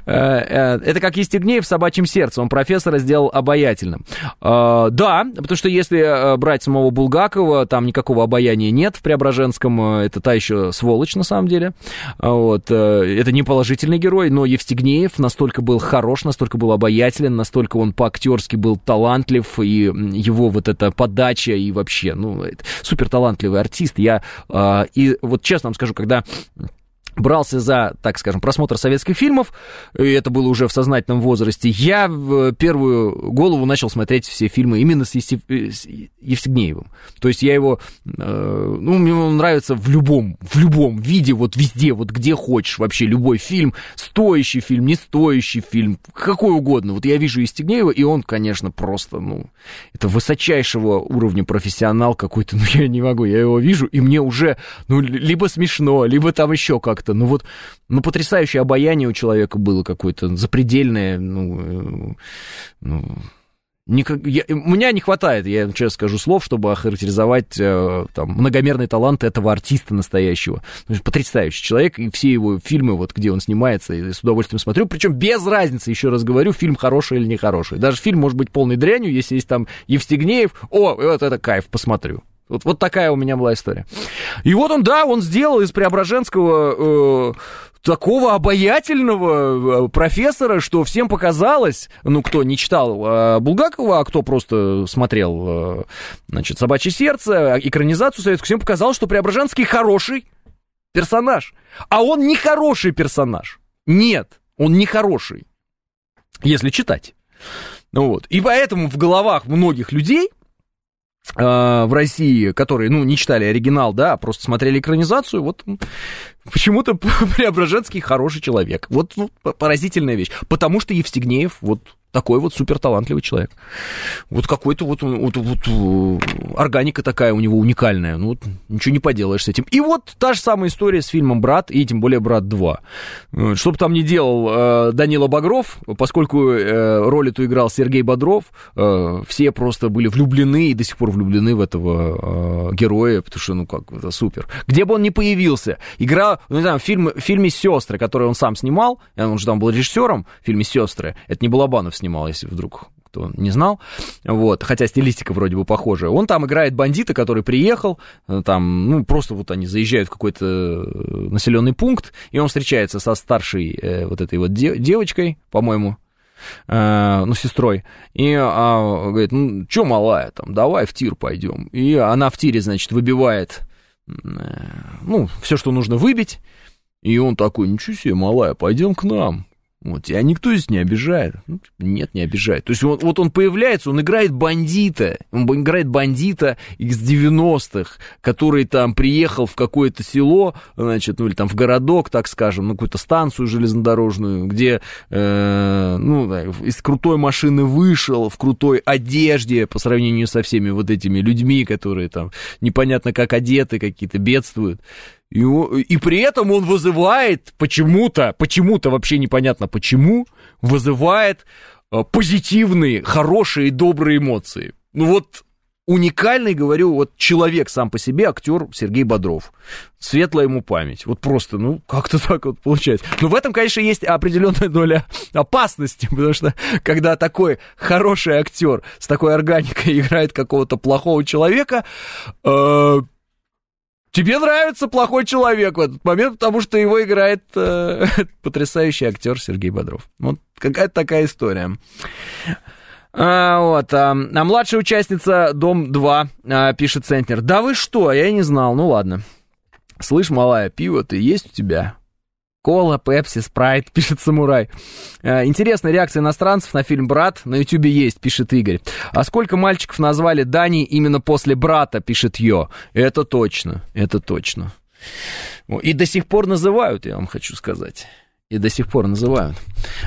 Э, э, это как Евстигнеев в «Собачьем сердце». Он профессора сделал обаятельным. Э, да, потому что если брать самого Булгакова, там никакого обаяния нет в Преображенском. Это та еще сволочь, на самом деле. Вот. Это не положительный герой, но Евстигнеев настолько был хорош, настолько был обаятелен, настолько он по-актерски был талантлив, и его вот эта подача, и вообще, ну, супер талантливый артист. Я и вот честно вам скажу, когда брался за, так скажем, просмотр советских фильмов, и это было уже в сознательном возрасте, я в первую голову начал смотреть все фильмы именно с, Евстив... Э, с Евстигнеевым. То есть я его, э, ну, мне он нравится в любом, в любом виде, вот везде, вот где хочешь вообще, любой фильм, стоящий фильм, не стоящий фильм, какой угодно. Вот я вижу Евстигнеева, и он, конечно, просто, ну, это высочайшего уровня профессионал какой-то, ну, я не могу, я его вижу, и мне уже, ну, либо смешно, либо там еще как как-то, ну вот, ну потрясающее обаяние у человека было какое-то, запредельное, ну, э, ну Никак, я, у меня не хватает, я честно скажу, слов, чтобы охарактеризовать э, там, многомерный талант этого артиста настоящего. Потрясающий человек, и все его фильмы, вот где он снимается, я с удовольствием смотрю. Причем без разницы, еще раз говорю, фильм хороший или нехороший. Даже фильм может быть полной дрянью, если есть там Евстигнеев, о, вот это кайф, посмотрю. Вот, вот такая у меня была история. И вот он, да, он сделал из Преображенского э, такого обаятельного э, профессора, что всем показалось, ну, кто не читал э, Булгакова, а кто просто смотрел, э, значит, «Собачье сердце», экранизацию советскую, всем показалось, что Преображенский хороший персонаж. А он не хороший персонаж. Нет, он не хороший, если читать. Ну вот. И поэтому в головах многих людей в России, которые, ну, не читали оригинал, да, а просто смотрели экранизацию, вот почему-то Преображенский хороший человек. Вот ну, поразительная вещь. Потому что Евстигнеев, вот такой вот супер талантливый человек. Вот какой-то вот, вот, вот э, органика такая у него уникальная. Ну, вот ничего не поделаешь с этим. И вот та же самая история с фильмом «Брат», и тем более «Брат 2». Э, что бы там ни делал э, Данила Багров, поскольку э, роль эту играл Сергей Бодров, э, все просто были влюблены и до сих пор влюблены в этого э, героя, потому что, ну, как, это супер. Где бы он ни появился, игра, ну, не знаю, в, фильме, в фильме «Сестры», который он сам снимал, он же там был режиссером в фильме «Сестры», это не Балабанов снимал, если вдруг кто не знал, вот, хотя стилистика вроде бы похожая. Он там играет бандита, который приехал, э, там, ну, просто вот они заезжают в какой-то э, населенный пункт, и он встречается со старшей э, вот этой вот де- девочкой, по-моему, э, ну, сестрой, и э, говорит, ну, что малая там, давай в тир пойдем. И она в тире, значит, выбивает, э, ну, все, что нужно выбить, и он такой, ничего себе, малая, пойдем к нам. Вот, тебя никто здесь не обижает. Ну, типа, нет, не обижает. То есть он, вот он появляется, он играет бандита. Он играет бандита из 90-х, который там приехал в какое-то село, значит, ну или там в городок, так скажем, на какую-то станцию железнодорожную, где, э, ну, из крутой машины вышел, в крутой одежде по сравнению со всеми вот этими людьми, которые там непонятно как одеты, какие-то бедствуют. И, и при этом он вызывает почему-то, почему-то вообще непонятно почему, вызывает позитивные, хорошие, добрые эмоции. Ну вот уникальный, говорю, вот человек сам по себе, актер Сергей Бодров. Светлая ему память. Вот просто, ну, как-то так вот получается. Но в этом, конечно, есть определенная доля опасности, потому что когда такой хороший актер с такой органикой играет какого-то плохого человека, э, тебе нравится плохой человек в этот момент, потому что его играет э, потрясающий актер Сергей Бодров. Вот какая-то такая история. А, вот, а, а младшая участница Дом-2, а, пишет Центнер. Да вы что, я не знал, ну ладно. Слышь, малая, пиво-то есть у тебя? Кола, Пепси, Спрайт, пишет Самурай. А, интересная реакция иностранцев на фильм «Брат» на Ютубе есть, пишет Игорь. А сколько мальчиков назвали Дани именно после «Брата», пишет Йо. Это точно, это точно. И до сих пор называют, я вам хочу сказать и до сих пор называют.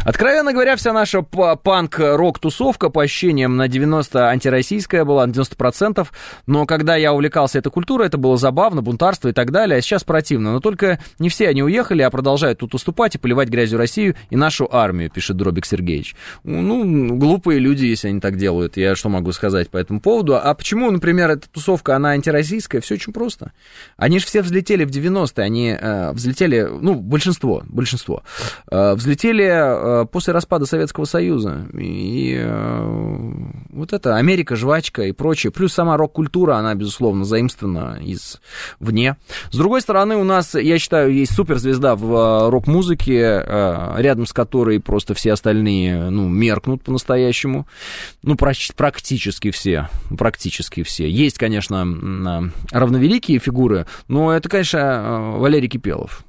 Откровенно говоря, вся наша панк-рок-тусовка по ощущениям на 90 антироссийская была, на 90%, но когда я увлекался этой культурой, это было забавно, бунтарство и так далее, а сейчас противно. Но только не все они уехали, а продолжают тут уступать и поливать грязью Россию и нашу армию, пишет Дробик Сергеевич. Ну, глупые люди, если они так делают, я что могу сказать по этому поводу. А почему, например, эта тусовка, она антироссийская? Все очень просто. Они же все взлетели в 90-е, они э, взлетели, ну, большинство, большинство взлетели э, после распада Советского Союза. И э, вот это Америка, жвачка и прочее. Плюс сама рок-культура, она, безусловно, заимствована из вне. С другой стороны, у нас, я считаю, есть суперзвезда в рок-музыке, рядом с которой просто все остальные, ну, меркнут по-настоящему. Ну, практически все. Практически все. Есть, конечно, равновеликие фигуры, но это, конечно, Валерий Кипелов.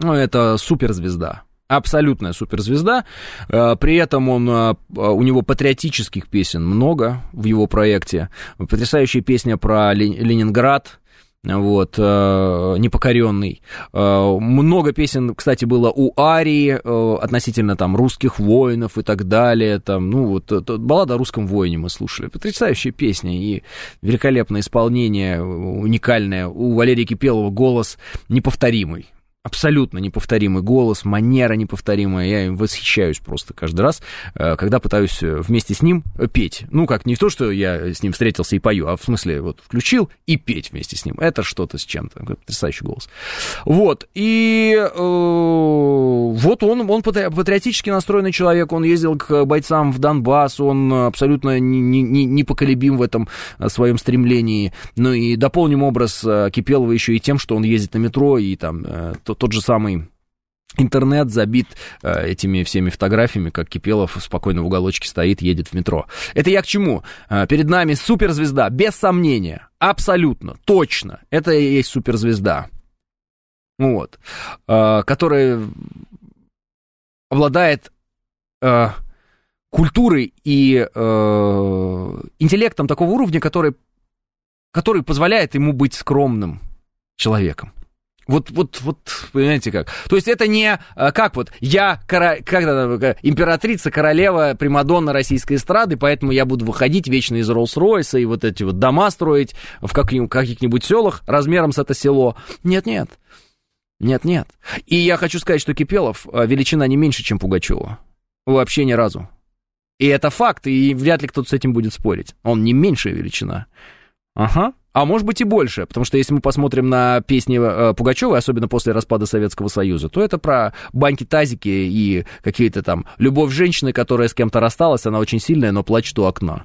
Ну, это суперзвезда. Абсолютная суперзвезда. Э, при этом он, э, у него патриотических песен много в его проекте. Потрясающая песня про Ленинград, вот, э, непокоренный. Много песен, кстати, было у Арии относительно там русских воинов и так далее. Там, ну, вот, баллада о русском воине мы слушали. Потрясающая песня и великолепное исполнение, уникальное. У Валерия Кипелова голос неповторимый абсолютно неповторимый голос, манера неповторимая. Я им восхищаюсь просто каждый раз, э, когда пытаюсь э, вместе с ним э, петь. Ну, как не то, что я с ним встретился и пою, а в смысле вот включил и петь вместе с ним. Это что-то с чем-то. Потрясающий голос. Вот. И э, вот он, он патриотически настроенный человек. Он ездил к бойцам в Донбасс. Он абсолютно непоколебим в этом своем стремлении. Ну и дополним образ Кипелова еще и тем, что он ездит на метро и там то, тот же самый интернет забит э, этими всеми фотографиями, как Кипелов спокойно в уголочке стоит, едет в метро. Это я к чему? Э, перед нами суперзвезда, без сомнения, абсолютно, точно. Это и есть суперзвезда. Вот. Э, которая обладает э, культурой и э, интеллектом такого уровня, который, который позволяет ему быть скромным человеком. Вот, вот, вот, понимаете как? То есть это не а, как вот я кора, как это, императрица, королева, примадонна российской эстрады, поэтому я буду выходить вечно из Роллс-Ройса и вот эти вот дома строить в каких-нибудь селах размером с это село. Нет-нет. Нет-нет. И я хочу сказать, что Кипелов а, величина не меньше, чем Пугачева. Вообще ни разу. И это факт, и вряд ли кто-то с этим будет спорить. Он не меньшая величина. Ага. А может быть и больше, потому что если мы посмотрим на песни э, особенно после распада Советского Союза, то это про банки-тазики и какие-то там любовь женщины, которая с кем-то рассталась, она очень сильная, но плачет у окна.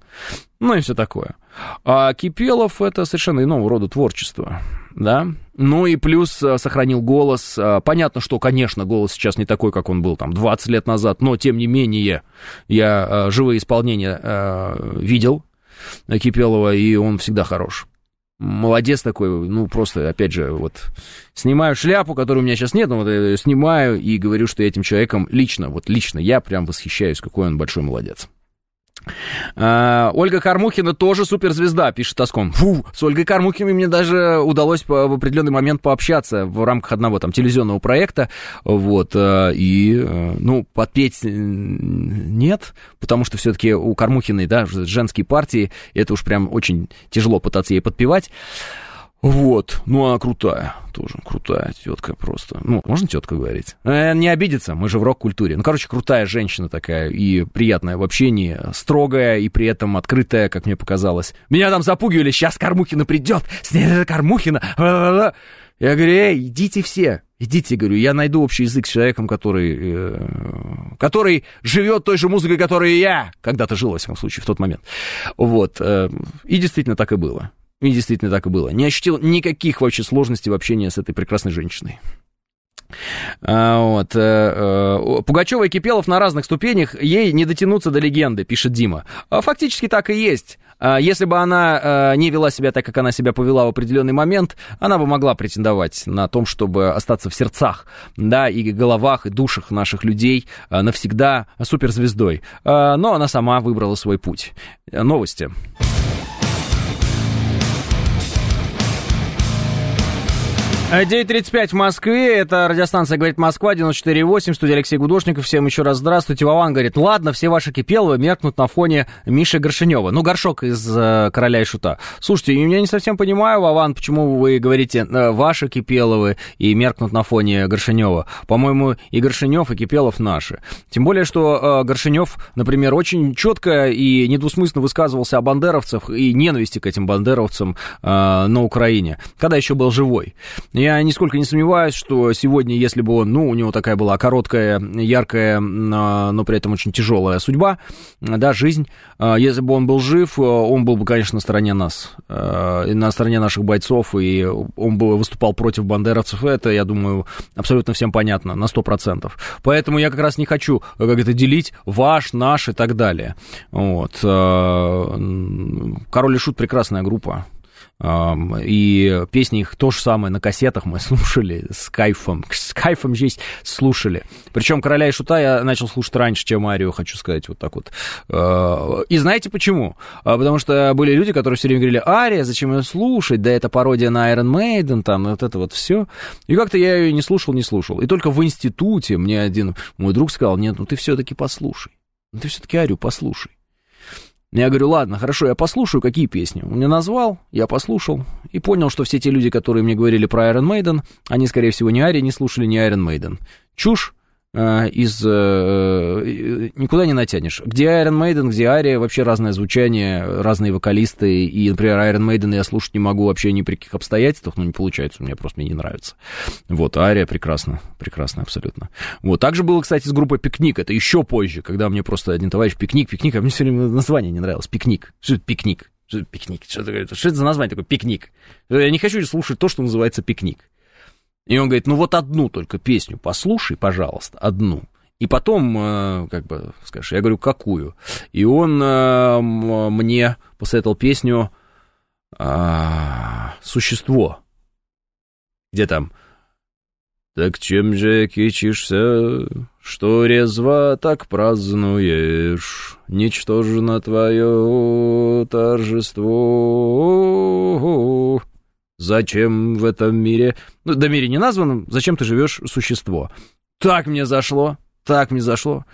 Ну и все такое. А Кипелов это совершенно иного рода творчество, да. Ну и плюс э, сохранил голос. Э, понятно, что, конечно, голос сейчас не такой, как он был там 20 лет назад, но тем не менее я э, живые исполнения видел Кипелова, и он всегда хорош молодец такой, ну, просто, опять же, вот, снимаю шляпу, которой у меня сейчас нет, но вот я ее снимаю и говорю, что этим человеком лично, вот лично я прям восхищаюсь, какой он большой молодец. А, Ольга Кармухина тоже суперзвезда, пишет Тоском. Фу, с Ольгой Кармухиной мне даже удалось в определенный момент пообщаться в рамках одного там телевизионного проекта. Вот, э, и, э, ну, подпеть нет, потому что все-таки у Кармухиной, да, женские партии, это уж прям очень тяжело пытаться ей подпевать. Вот, ну она крутая, тоже крутая тетка просто. Ну, можно тетка говорить? Э, не обидится, мы же в рок-культуре. Ну, короче, крутая женщина такая и приятная в общении, строгая и при этом открытая, как мне показалось. Меня там запугивали, сейчас Кормухина придет, с ней Кормухина. Я говорю, эй, идите все, идите, говорю, я найду общий язык с человеком, который, э, который живет той же музыкой, которой я когда-то жил, во всяком случае, в тот момент. Вот, э, и действительно так и было. И действительно так и было. Не ощутил никаких вообще сложностей в общении с этой прекрасной женщиной. А, вот. Э, э, Пугачева и Кипелов на разных ступенях, ей не дотянуться до легенды, пишет Дима. А фактически так и есть. А, если бы она э, не вела себя так, как она себя повела в определенный момент, она бы могла претендовать на том, чтобы остаться в сердцах, да, и головах, и душах наших людей навсегда суперзвездой. Но она сама выбрала свой путь. Новости. 9.35 в Москве, это радиостанция «Говорит Москва», 94.8, студия Алексей Гудошников, всем еще раз здравствуйте. Вован говорит, ладно, все ваши кипеловы меркнут на фоне Миши Горшинева. Ну, горшок из э, «Короля и Шута». Слушайте, я не совсем понимаю, Вован, почему вы говорите э, ваши кипеловы и меркнут на фоне Горшинева. По-моему, и Горшинев, и Кипелов наши. Тем более, что э, Горшинев, например, очень четко и недвусмысленно высказывался о бандеровцах и ненависти к этим бандеровцам э, на Украине, когда еще был живой. Я нисколько не сомневаюсь, что сегодня, если бы он, ну, у него такая была короткая, яркая, а, но при этом очень тяжелая судьба, да, жизнь, а, если бы он был жив, а, он был бы, конечно, на стороне нас, на стороне наших бойцов, и он бы выступал против бандеровцев, это, я думаю, абсолютно всем понятно, на 100%. Поэтому я как раз не хочу как это делить, ваш, наш и так далее. Вот. Король и Шут прекрасная группа, и песни их то же самое на кассетах мы слушали с кайфом. С кайфом здесь слушали. Причем «Короля и Шута» я начал слушать раньше, чем Арию, хочу сказать, вот так вот. А, и знаете почему? А, потому что были люди, которые все время говорили, Ария, зачем ее слушать? Да это пародия на Iron Maiden, там, вот это вот все. И как-то я ее не слушал, не слушал. И только в институте мне один мой друг сказал, нет, ну ты все-таки послушай. Ну ты все-таки Арию послушай. Я говорю, ладно, хорошо, я послушаю, какие песни. Он мне назвал, я послушал и понял, что все те люди, которые мне говорили про Iron Maiden, они, скорее всего, ни Ари не слушали, ни Iron Maiden. Чушь, из... Э, э, никуда не натянешь. Где Iron Maiden, где Ария, вообще разное звучание, разные вокалисты. И, например, Iron Maiden я слушать не могу вообще ни при каких обстоятельствах, ну, не получается, меня просто мне не нравится. Вот, Ария прекрасно, прекрасно абсолютно. Вот, также было, кстати, с группой Пикник, это еще позже, когда мне просто один товарищ Пикник, Пикник, а мне все время название не нравилось, Пикник. Что это Пикник? Что это пикник? Что это, что это за название такое? Пикник. Я не хочу слушать то, что называется пикник. И он говорит, ну вот одну только песню послушай, пожалуйста, одну. И потом, э, как бы, скажешь, я говорю, какую? И он э, мне посоветовал песню а, «Существо». Где там? Так чем же кичишься, что резво так празднуешь? Ничтожно твое торжество. Зачем в этом мире... Ну, до мире не названном, зачем ты живешь существо? Так мне зашло, так мне зашло.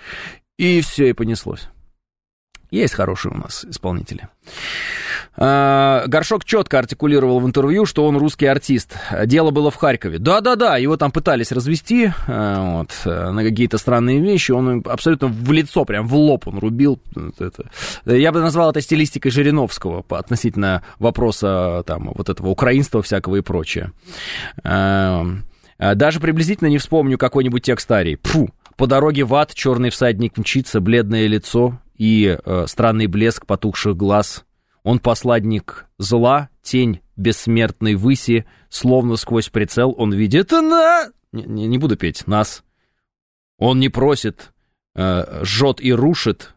И все, и понеслось. Есть хорошие у нас исполнители. А, Горшок четко артикулировал в интервью, что он русский артист. Дело было в Харькове. Да-да-да, его там пытались развести а, вот, на какие-то странные вещи. Он абсолютно в лицо, прям в лоб он рубил. Это. Я бы назвал это стилистикой Жириновского относительно вопроса там, вот этого украинства всякого и прочее. Даже приблизительно не вспомню какой-нибудь текст Арии. Фу, по дороге в ад черный всадник мчится, бледное лицо, и э, странный блеск потухших глаз. Он посладник зла, тень бессмертной выси, словно сквозь прицел он видит на... Не, не, не буду петь, нас. Он не просит, э, жжет и рушит,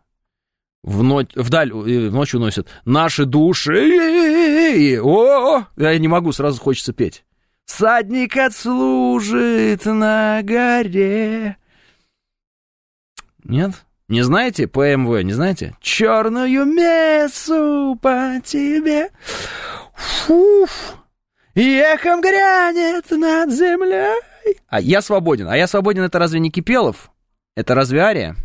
в ночь, вдаль, э, в ночь уносит наши души. О, я не могу, сразу хочется петь. Садник отслужит на горе. Нет? Не знаете ПМВ, не знаете? Черную мессу по тебе. Фуф. И эхом грянет над землей. А я свободен. А я свободен, это разве не Кипелов? Это разве Ария?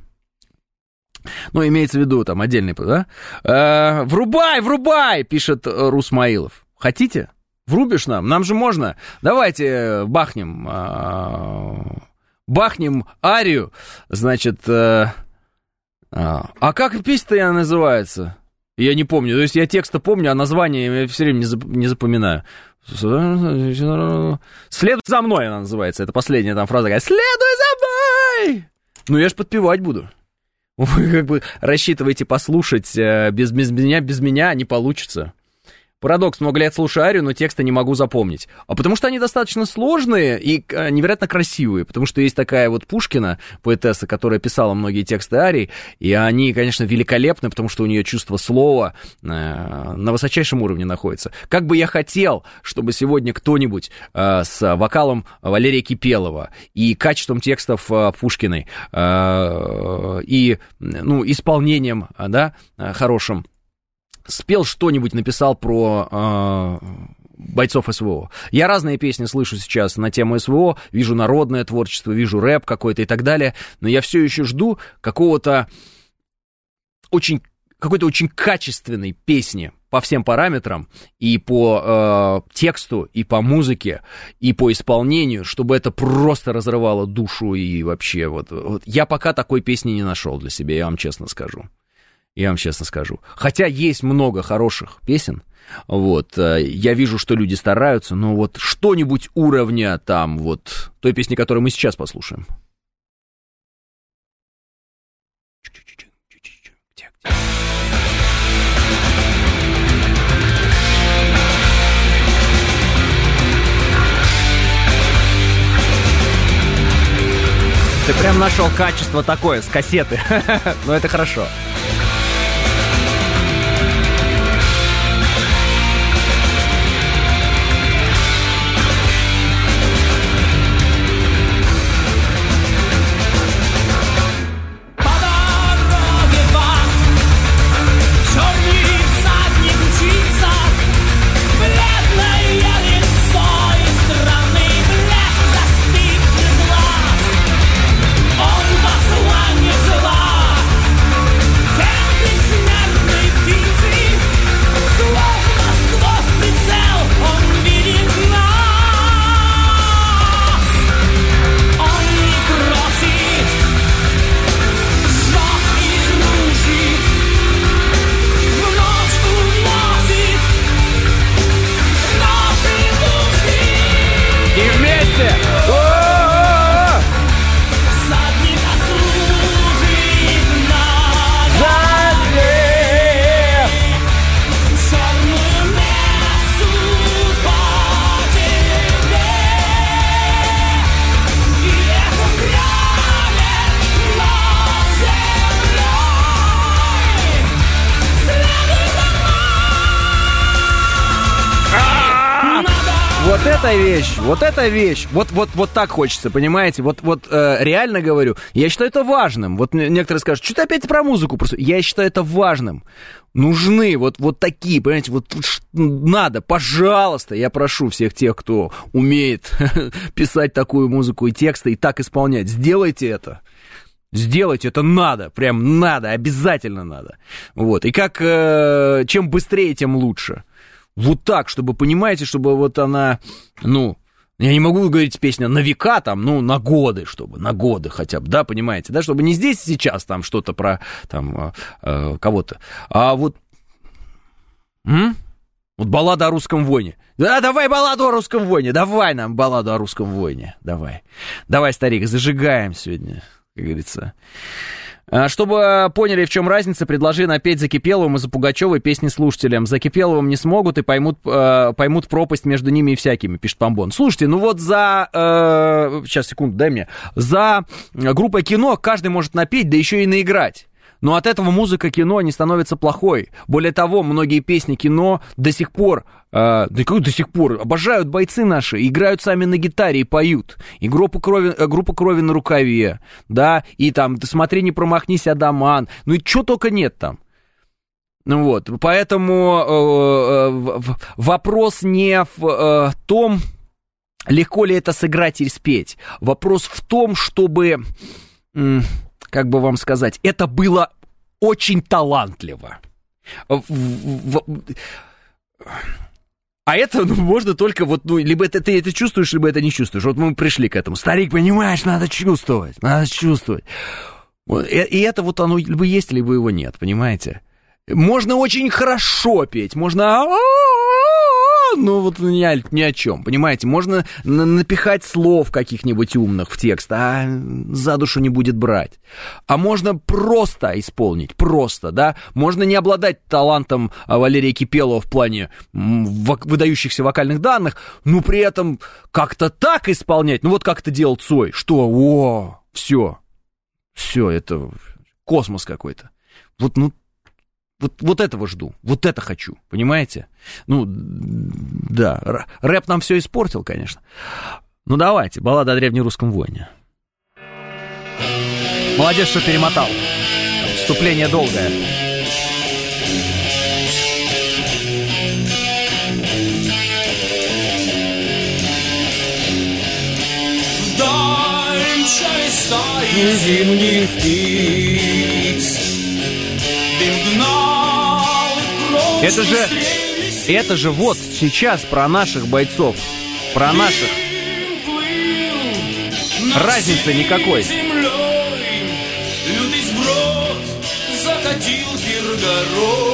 Ну, имеется в виду там отдельный, да? Э, врубай, врубай, пишет Русмаилов. Хотите? Врубишь нам? Нам же можно. Давайте бахнем. А, бахнем арию. Значит, а, а как песня-то называется? Я не помню. То есть я текста помню, а название я все время не запоминаю. Следуй за мной, она называется. Это последняя там фраза. Следуй за мной! Ну, я ж подпевать буду. Вы как бы рассчитываете послушать э, без, без меня, без меня не получится. Парадокс, много лет слушаю Арию, но тексты не могу запомнить. А потому что они достаточно сложные и э, невероятно красивые. Потому что есть такая вот Пушкина, поэтесса, которая писала многие тексты Арии, и они, конечно, великолепны, потому что у нее чувство слова э, на высочайшем уровне находится. Как бы я хотел, чтобы сегодня кто-нибудь э, с вокалом Валерия Кипелова и качеством текстов э, Пушкиной и ну, исполнением, да, хорошим, спел что-нибудь, написал про э, бойцов СВО. Я разные песни слышу сейчас на тему СВО, вижу народное творчество, вижу рэп какой-то и так далее, но я все еще жду какого-то очень какой-то очень качественной песни по всем параметрам, и по э, тексту, и по музыке, и по исполнению, чтобы это просто разрывало душу и вообще вот, вот. Я пока такой песни не нашел для себя, я вам честно скажу я вам честно скажу. Хотя есть много хороших песен, вот, э, я вижу, что люди стараются, но вот что-нибудь уровня там вот той песни, которую мы сейчас послушаем. Ты прям нашел качество такое с кассеты. Но это хорошо. Вот эта вещь, вот, вот, вот так хочется, понимаете? Вот, вот э, реально говорю, я считаю это важным. Вот некоторые скажут, что ты опять про музыку просто. Я считаю это важным. Нужны вот, вот такие, понимаете, вот надо, пожалуйста, я прошу всех тех, кто умеет писать такую музыку и тексты, и так исполнять, сделайте это. Сделать это надо, прям надо, обязательно надо. Вот. И как э, чем быстрее, тем лучше вот так, чтобы, понимаете, чтобы вот она, ну, я не могу говорить песня на века, там, ну, на годы, чтобы, на годы хотя бы, да, понимаете, да, чтобы не здесь сейчас там что-то про, там, э, кого-то, а вот, м? вот баллада о русском воине. Да, давай балладу о русском воине, давай нам балладу о русском воине, давай. Давай, старик, зажигаем сегодня, как говорится. А, чтобы поняли, в чем разница, предложи напеть за Кипеловым и за Пугачевой песни слушателям. За Кипеловым не смогут и поймут, э, поймут пропасть между ними и всякими, пишет Помбон. Слушайте, ну вот за... Э, сейчас, секунду, дай мне. За группой кино каждый может напеть, да еще и наиграть. Но от этого музыка кино не становится плохой. Более того, многие песни кино до сих пор, э, да как до сих пор, обожают бойцы наши, играют сами на гитаре и поют. И группа крови, э, группа крови на рукаве, да, и там, смотри, не промахнись, Адаман. Ну и что только нет там. Ну вот, поэтому э, э, вопрос не в э, том, легко ли это сыграть или спеть. Вопрос в том, чтобы... Э, как бы вам сказать, это было очень талантливо. А это ну, можно только вот, ну, либо это, ты это чувствуешь, либо это не чувствуешь. Вот мы пришли к этому. Старик, понимаешь, надо чувствовать, надо чувствовать. И это вот оно либо есть, либо его нет, понимаете? Можно очень хорошо петь, можно ну вот ни о, ни о чем, понимаете? Можно на напихать слов каких-нибудь умных в текст, а за душу не будет брать. А можно просто исполнить, просто, да? Можно не обладать талантом а, Валерия Кипелова в плане выдающихся вокальных данных, но при этом как-то так исполнять, ну вот как это делал Цой, что, о, все, все, это космос какой-то. Вот, ну, вот, вот этого жду, вот это хочу, понимаете? Ну, да, рэп нам все испортил, конечно. Ну, давайте, баллада о древнерусском воине. Молодец, что перемотал. Вступление долгое. зимних птиц это же, это же вот сейчас про наших бойцов, про наших. Разницы никакой. Сброд закатил горой.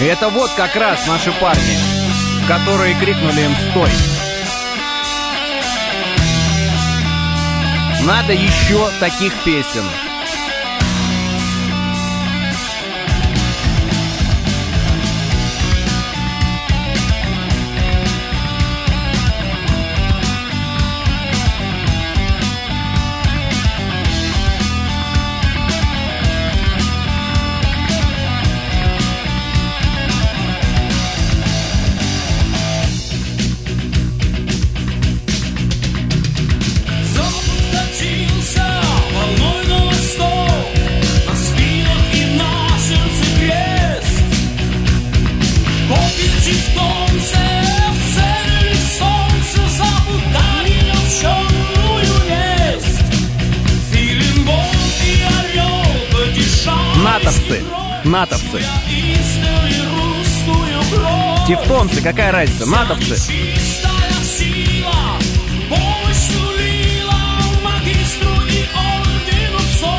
Это вот как раз наши парни которые крикнули им «Стой!». Надо еще таких песен. Натовцы, натовцы. Тевтонцы, какая разница, натовцы.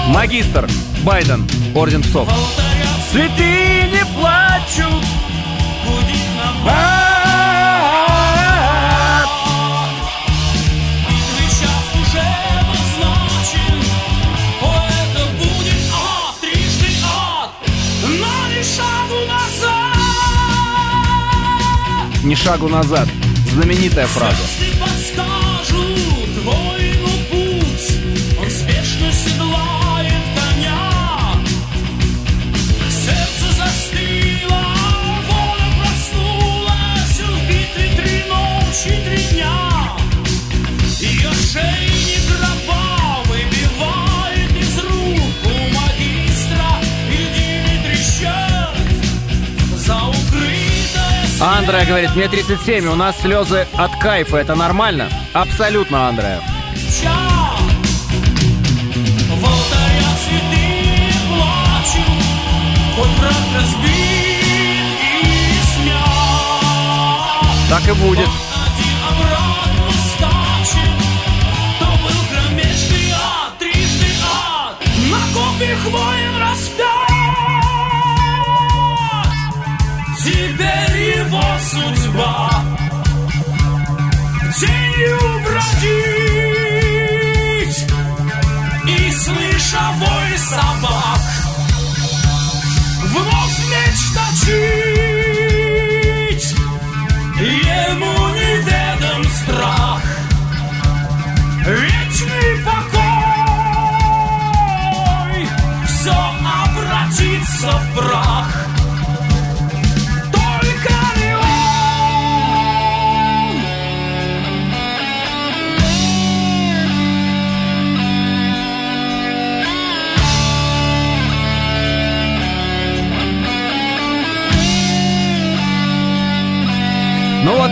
Магистр Байден, Орден Псов. Цветы не плачут. Ни шагу назад. Знаменитая фраза. Андрея говорит, мне 37, у нас слезы от кайфа. Это нормально? Абсолютно, Андрея. Так и будет.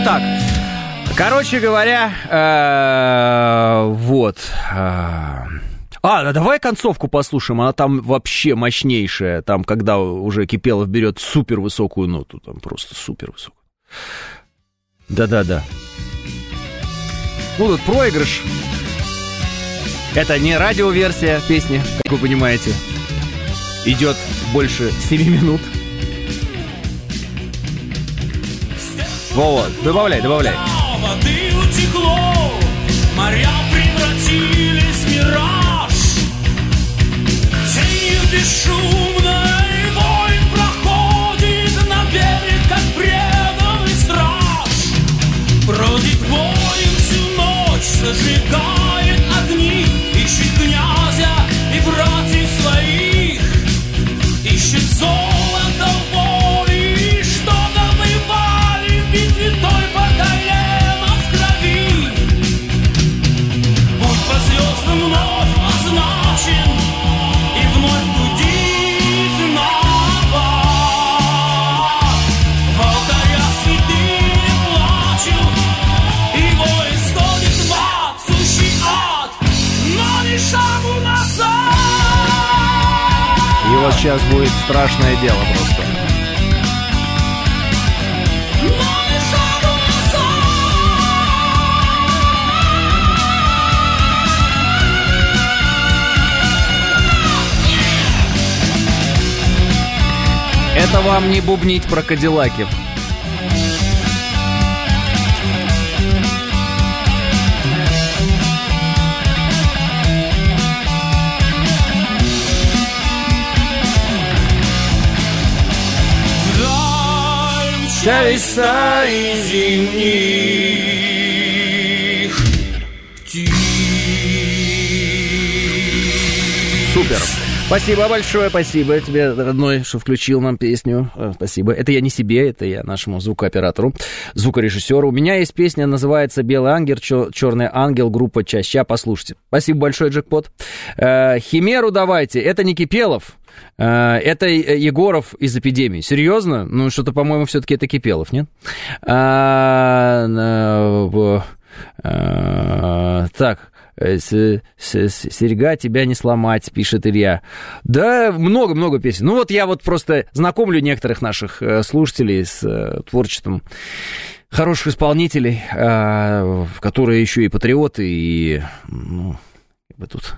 Так. Короче говоря, э, вот. Э, а, давай концовку послушаем, она там вообще мощнейшая, там, когда уже Кипелов берет супер высокую ноту, там просто супер высокую. Да-да-да. Ну, тут проигрыш. Это не радиоверсия песни, как вы понимаете. Идет больше 7 минут. Вот, добавляй, добавляй. Воды утекло, моря превратились в мираж. Тенью бесшумной воин проходит на берег, как преданный страж. Бродит воин всю ночь, зажигает огни, ищет князя и братьев своих, ищет золото вот сейчас будет страшное дело просто. Это вам не бубнить про Кадиллаки. Чудеса и зимних Спасибо большое, спасибо тебе, родной, что включил нам песню. Э, спасибо. Это я не себе, это я нашему звукооператору, звукорежиссеру. У меня есть песня, называется «Белый ангел», «Черный ангел», группа «Чаща». Послушайте. Спасибо большое, Джекпот. Э, Химеру давайте. Это не Кипелов, э, это Егоров из эпидемии. Серьезно? Ну, что-то, по-моему, все-таки это Кипелов, нет? Э, серьга тебя не сломать, пишет Илья. Да, много-много песен. Ну вот я вот просто знакомлю некоторых наших э, слушателей с э, творчеством хороших исполнителей, которые еще и патриоты, и, ну, как бы тут...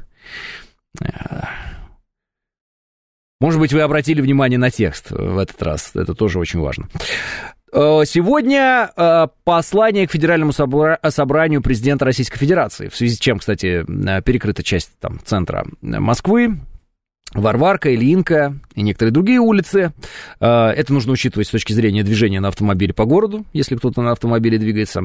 Может быть, вы обратили внимание на текст в этот раз. Это тоже очень важно. Э, сегодня э, послание к Федеральному собранию президента Российской Федерации, в связи с чем, кстати, э, перекрыта часть там, центра Москвы, Варварка, Ильинка и некоторые другие улицы. А, это нужно учитывать с точки зрения движения на автомобиле по городу, если кто-то на автомобиле двигается.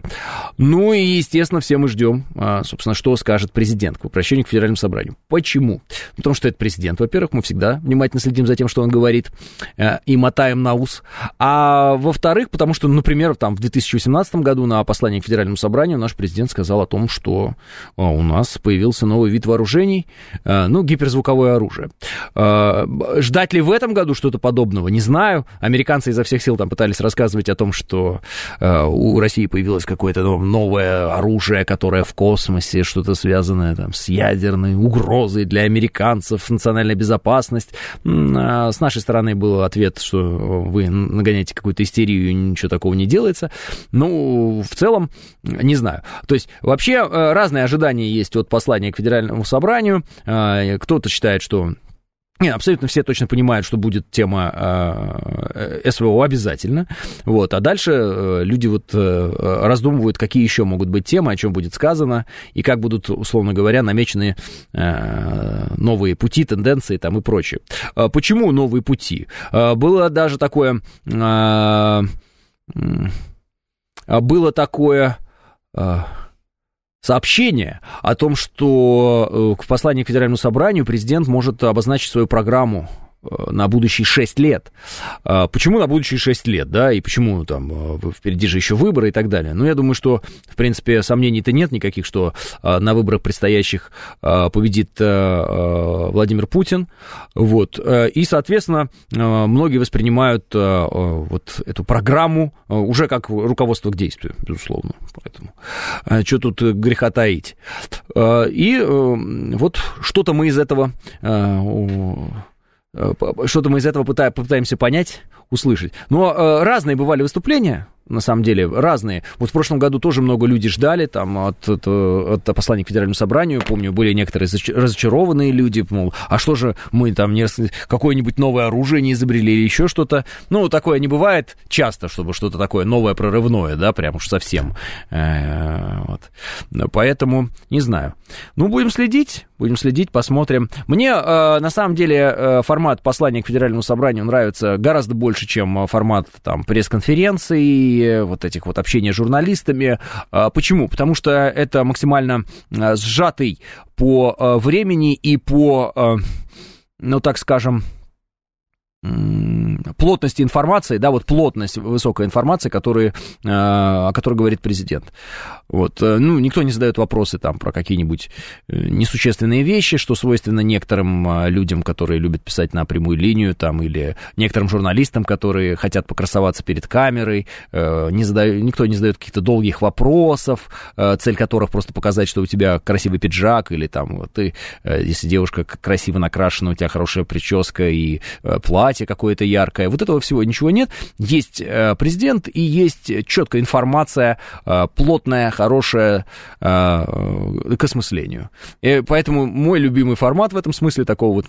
Ну и, естественно, все мы ждем, а, собственно, что скажет президент к обращению к Федеральному собранию. Почему? Потому что это президент, во-первых, мы всегда внимательно следим за тем, что он говорит, а, и мотаем на ус. А во-вторых, потому что, например, там в 2018 году на послании к Федеральному собранию наш президент сказал о том, что у нас появился новый вид вооружений, ну, гиперзвуковое оружие. Э, ждать ли в этом году что-то подобного, не знаю. Американцы изо всех сил там пытались рассказывать о том, что э, у России появилось какое-то новое оружие, которое в космосе, что-то связанное там с ядерной угрозой для американцев, национальная безопасность. А с нашей стороны был ответ, что вы нагоняете какую-то истерию, ничего такого не делается. Ну, в целом, не знаю. То есть, вообще, э, разные ожидания есть от послания к Федеральному собранию. Кто-то считает, что нет, абсолютно все точно понимают, что будет тема э, СВО обязательно. Вот, а дальше э, люди вот э, раздумывают, какие еще могут быть темы, о чем будет сказано, и как будут, условно говоря, намечены э, новые пути, тенденции там и прочее. Э, почему новые пути? Э, было даже такое... Э, э, было такое... Э, сообщение о том, что э, в послании к Федеральному собранию президент может обозначить свою программу на будущие 6 лет. А, почему на будущие 6 лет, да, и почему там впереди же еще выборы и так далее? Ну, я думаю, что, в принципе, сомнений-то нет никаких, что на выборах предстоящих победит Владимир Путин, вот, и, соответственно, многие воспринимают вот эту программу уже как руководство к действию, безусловно, поэтому что тут греха таить. И вот что-то мы из этого что-то мы из этого пытаемся понять, услышать. Но разные бывали выступления на самом деле, разные. Вот в прошлом году тоже много людей ждали там от, от, от послания к Федеральному собранию. Помню, были некоторые разочарованные люди, мол, а что же мы там не, какое-нибудь новое оружие не изобрели или еще что-то. Ну, такое не бывает часто, чтобы что-то такое новое, прорывное, да, прям уж совсем. Э, вот. Поэтому, не знаю. Ну, будем следить, будем следить, посмотрим. Мне, э, на самом деле, э, формат послания к Федеральному собранию нравится гораздо больше, чем формат там пресс-конференции вот этих вот общения с журналистами. А, почему? Потому что это максимально а, сжатый по а, времени и по, ну так скажем, плотности информации, да, вот плотность высокой информации, которые, о которой говорит президент. Вот, э, ну, никто не задает вопросы там про какие-нибудь э, несущественные вещи, что свойственно некоторым людям, которые любят писать на прямую линию, там, или некоторым журналистам, которые хотят покрасоваться перед камерой, э, не задаю, никто не задает каких-то долгих вопросов, цель которых просто показать, что у тебя красивый пиджак, или там, ты, если девушка красиво накрашена, у тебя хорошая прическа и платье какое-то яркое, вот этого всего ничего нет. Есть президент и есть четкая информация, плотная, хорошее э, к осмыслению. И поэтому мой любимый формат в этом смысле такого вот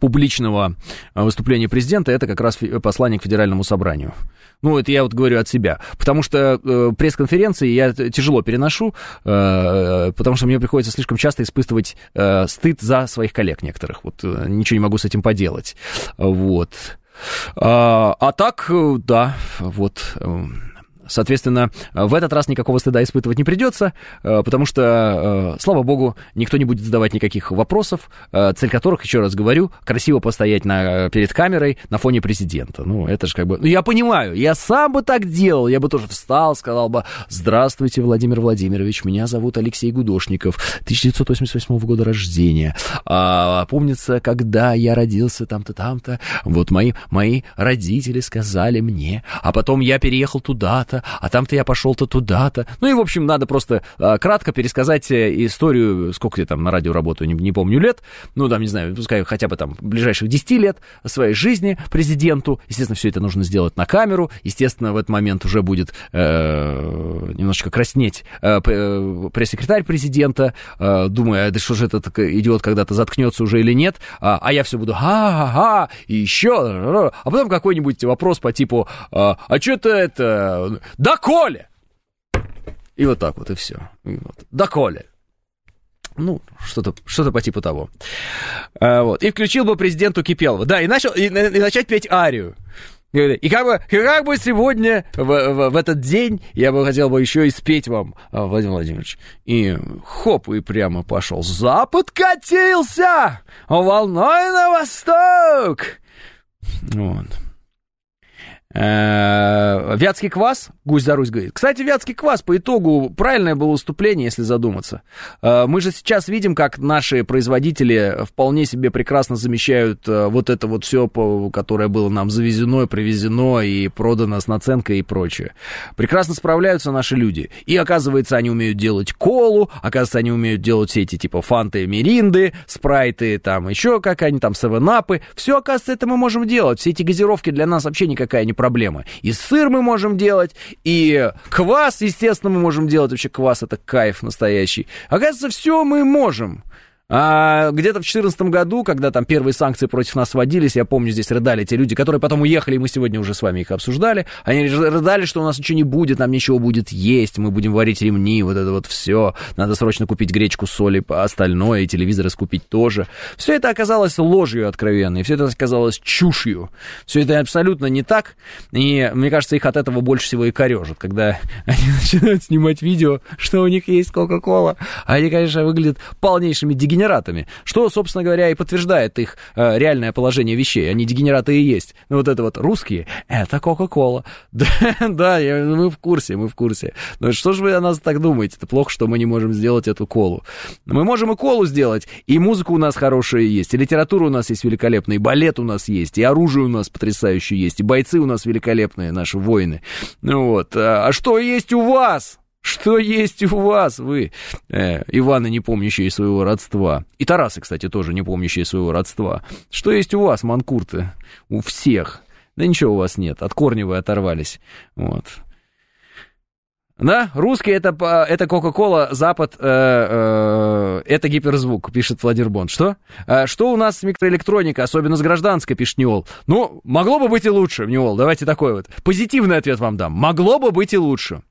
публичного выступления президента, это как раз послание к Федеральному собранию. Ну, это я вот говорю от себя. Потому что э, пресс-конференции я тяжело переношу, э, потому что мне приходится слишком часто испытывать э, стыд за своих коллег некоторых. Вот э, ничего не могу с этим поделать. Вот. А, а так, э, да, вот э, Соответственно, в этот раз никакого стыда испытывать не придется, э, потому что, э, слава богу, никто не будет задавать никаких вопросов, э, цель которых, еще раз говорю, красиво постоять на, перед камерой на фоне президента. Ну, это же как бы... Ну, я понимаю, я сам бы так делал, я бы тоже встал, сказал бы, здравствуйте, Владимир Владимирович, меня зовут Алексей Гудошников, 1988 года рождения. А, помнится, когда я родился там-то, там-то, вот мои, мои родители сказали мне, а потом я переехал туда-то, туда-то, а там-то я пошел-то туда-то. Ну и, в общем, надо просто а, кратко пересказать э, историю, сколько я там на радио работаю, не, не помню лет, ну, там, не знаю, пускай хотя бы там ближайших 10 лет своей жизни президенту. Естественно, все это нужно сделать на камеру. Естественно, в этот момент уже будет э, немножечко краснеть э, э пресс-секретарь президента, э, думая, да что же этот идиот когда-то заткнется уже или нет, а, а я все буду ха-ха-ха, и еще, а потом какой-нибудь вопрос по типу, а, а что-то это, да Коля! И вот так вот, и все. И вот. Да Коля! Ну, что-то что по типу того. А, вот. И включил бы президенту Кипелова. Да, и, начал, и, и начать петь арию. И как бы, как бы сегодня, в, в, в этот день, я бы хотел бы еще и спеть вам, а, Владимир Владимирович. И хоп, и прямо пошел. Запад катился волной на восток. Вот. Э, вятский квас, гусь за Русь говорит. Кстати, Вятский квас по итогу правильное было выступление, если задуматься. Э, мы же сейчас видим, как наши производители вполне себе прекрасно замещают э, вот это вот все, которое было нам завезено, привезено и продано с наценкой и прочее. Прекрасно справляются наши люди. И оказывается, они умеют делать колу, оказывается, они умеют делать все эти типа фанты, миринды, спрайты, там еще как они там, севенапы. Все, оказывается, это мы можем делать. Все эти газировки для нас вообще никакая не проблема проблемы. И сыр мы можем делать, и квас, естественно, мы можем делать. Вообще квас это кайф настоящий. Оказывается, все мы можем. А где-то в 2014 году, когда там первые санкции против нас вводились, я помню, здесь рыдали те люди, которые потом уехали, и мы сегодня уже с вами их обсуждали. Они рыдали, что у нас ничего не будет, нам ничего будет есть, мы будем варить ремни, вот это вот все. Надо срочно купить гречку, соль и остальное, и телевизоры скупить тоже. Все это оказалось ложью откровенной, все это оказалось чушью. Все это абсолютно не так, и мне кажется, их от этого больше всего и корежит, когда они начинают снимать видео, что у них есть Кока-Кола. Они, конечно, выглядят полнейшими дигитальными дегенератами, что, собственно говоря, и подтверждает их э, реальное положение вещей. Они дегенераты и есть. Ну, вот это вот русские, это Кока-Кола. Да, да, мы в курсе, мы в курсе. Но что же вы о нас так думаете? Это плохо, что мы не можем сделать эту колу. Мы можем и колу сделать, и музыка у нас хорошая есть, и литература у нас есть великолепная, и балет у нас есть, и оружие у нас потрясающее есть, и бойцы у нас великолепные, наши воины. Ну вот. А, а что есть у вас? Что есть у вас, вы, э, Иваны, не помнящие своего родства? И Тарасы, кстати, тоже не помнящие своего родства. Что есть у вас, манкурты? У всех. Да ничего у вас нет, от корня вы оторвались. Вот. Да, русский это, это Кока-Кола, Запад э, э, это гиперзвук, пишет Владимир Бонд. Что? Э, что у нас с микроэлектроникой, особенно с гражданской, пишет Неол? Ну, могло бы быть и лучше, Неол, давайте такой вот. Позитивный ответ вам дам. Могло бы быть и лучше.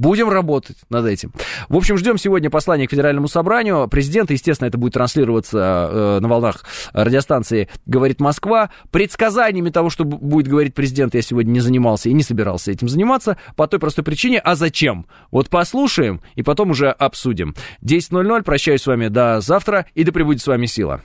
Будем работать над этим. В общем, ждем сегодня послание к Федеральному собранию. Президент, естественно, это будет транслироваться э, на волнах радиостанции «Говорит Москва». Предсказаниями того, что будет говорить президент, я сегодня не занимался и не собирался этим заниматься по той простой причине. А зачем? Вот послушаем и потом уже обсудим. 10.00. Прощаюсь с вами до завтра и да пребудет с вами сила.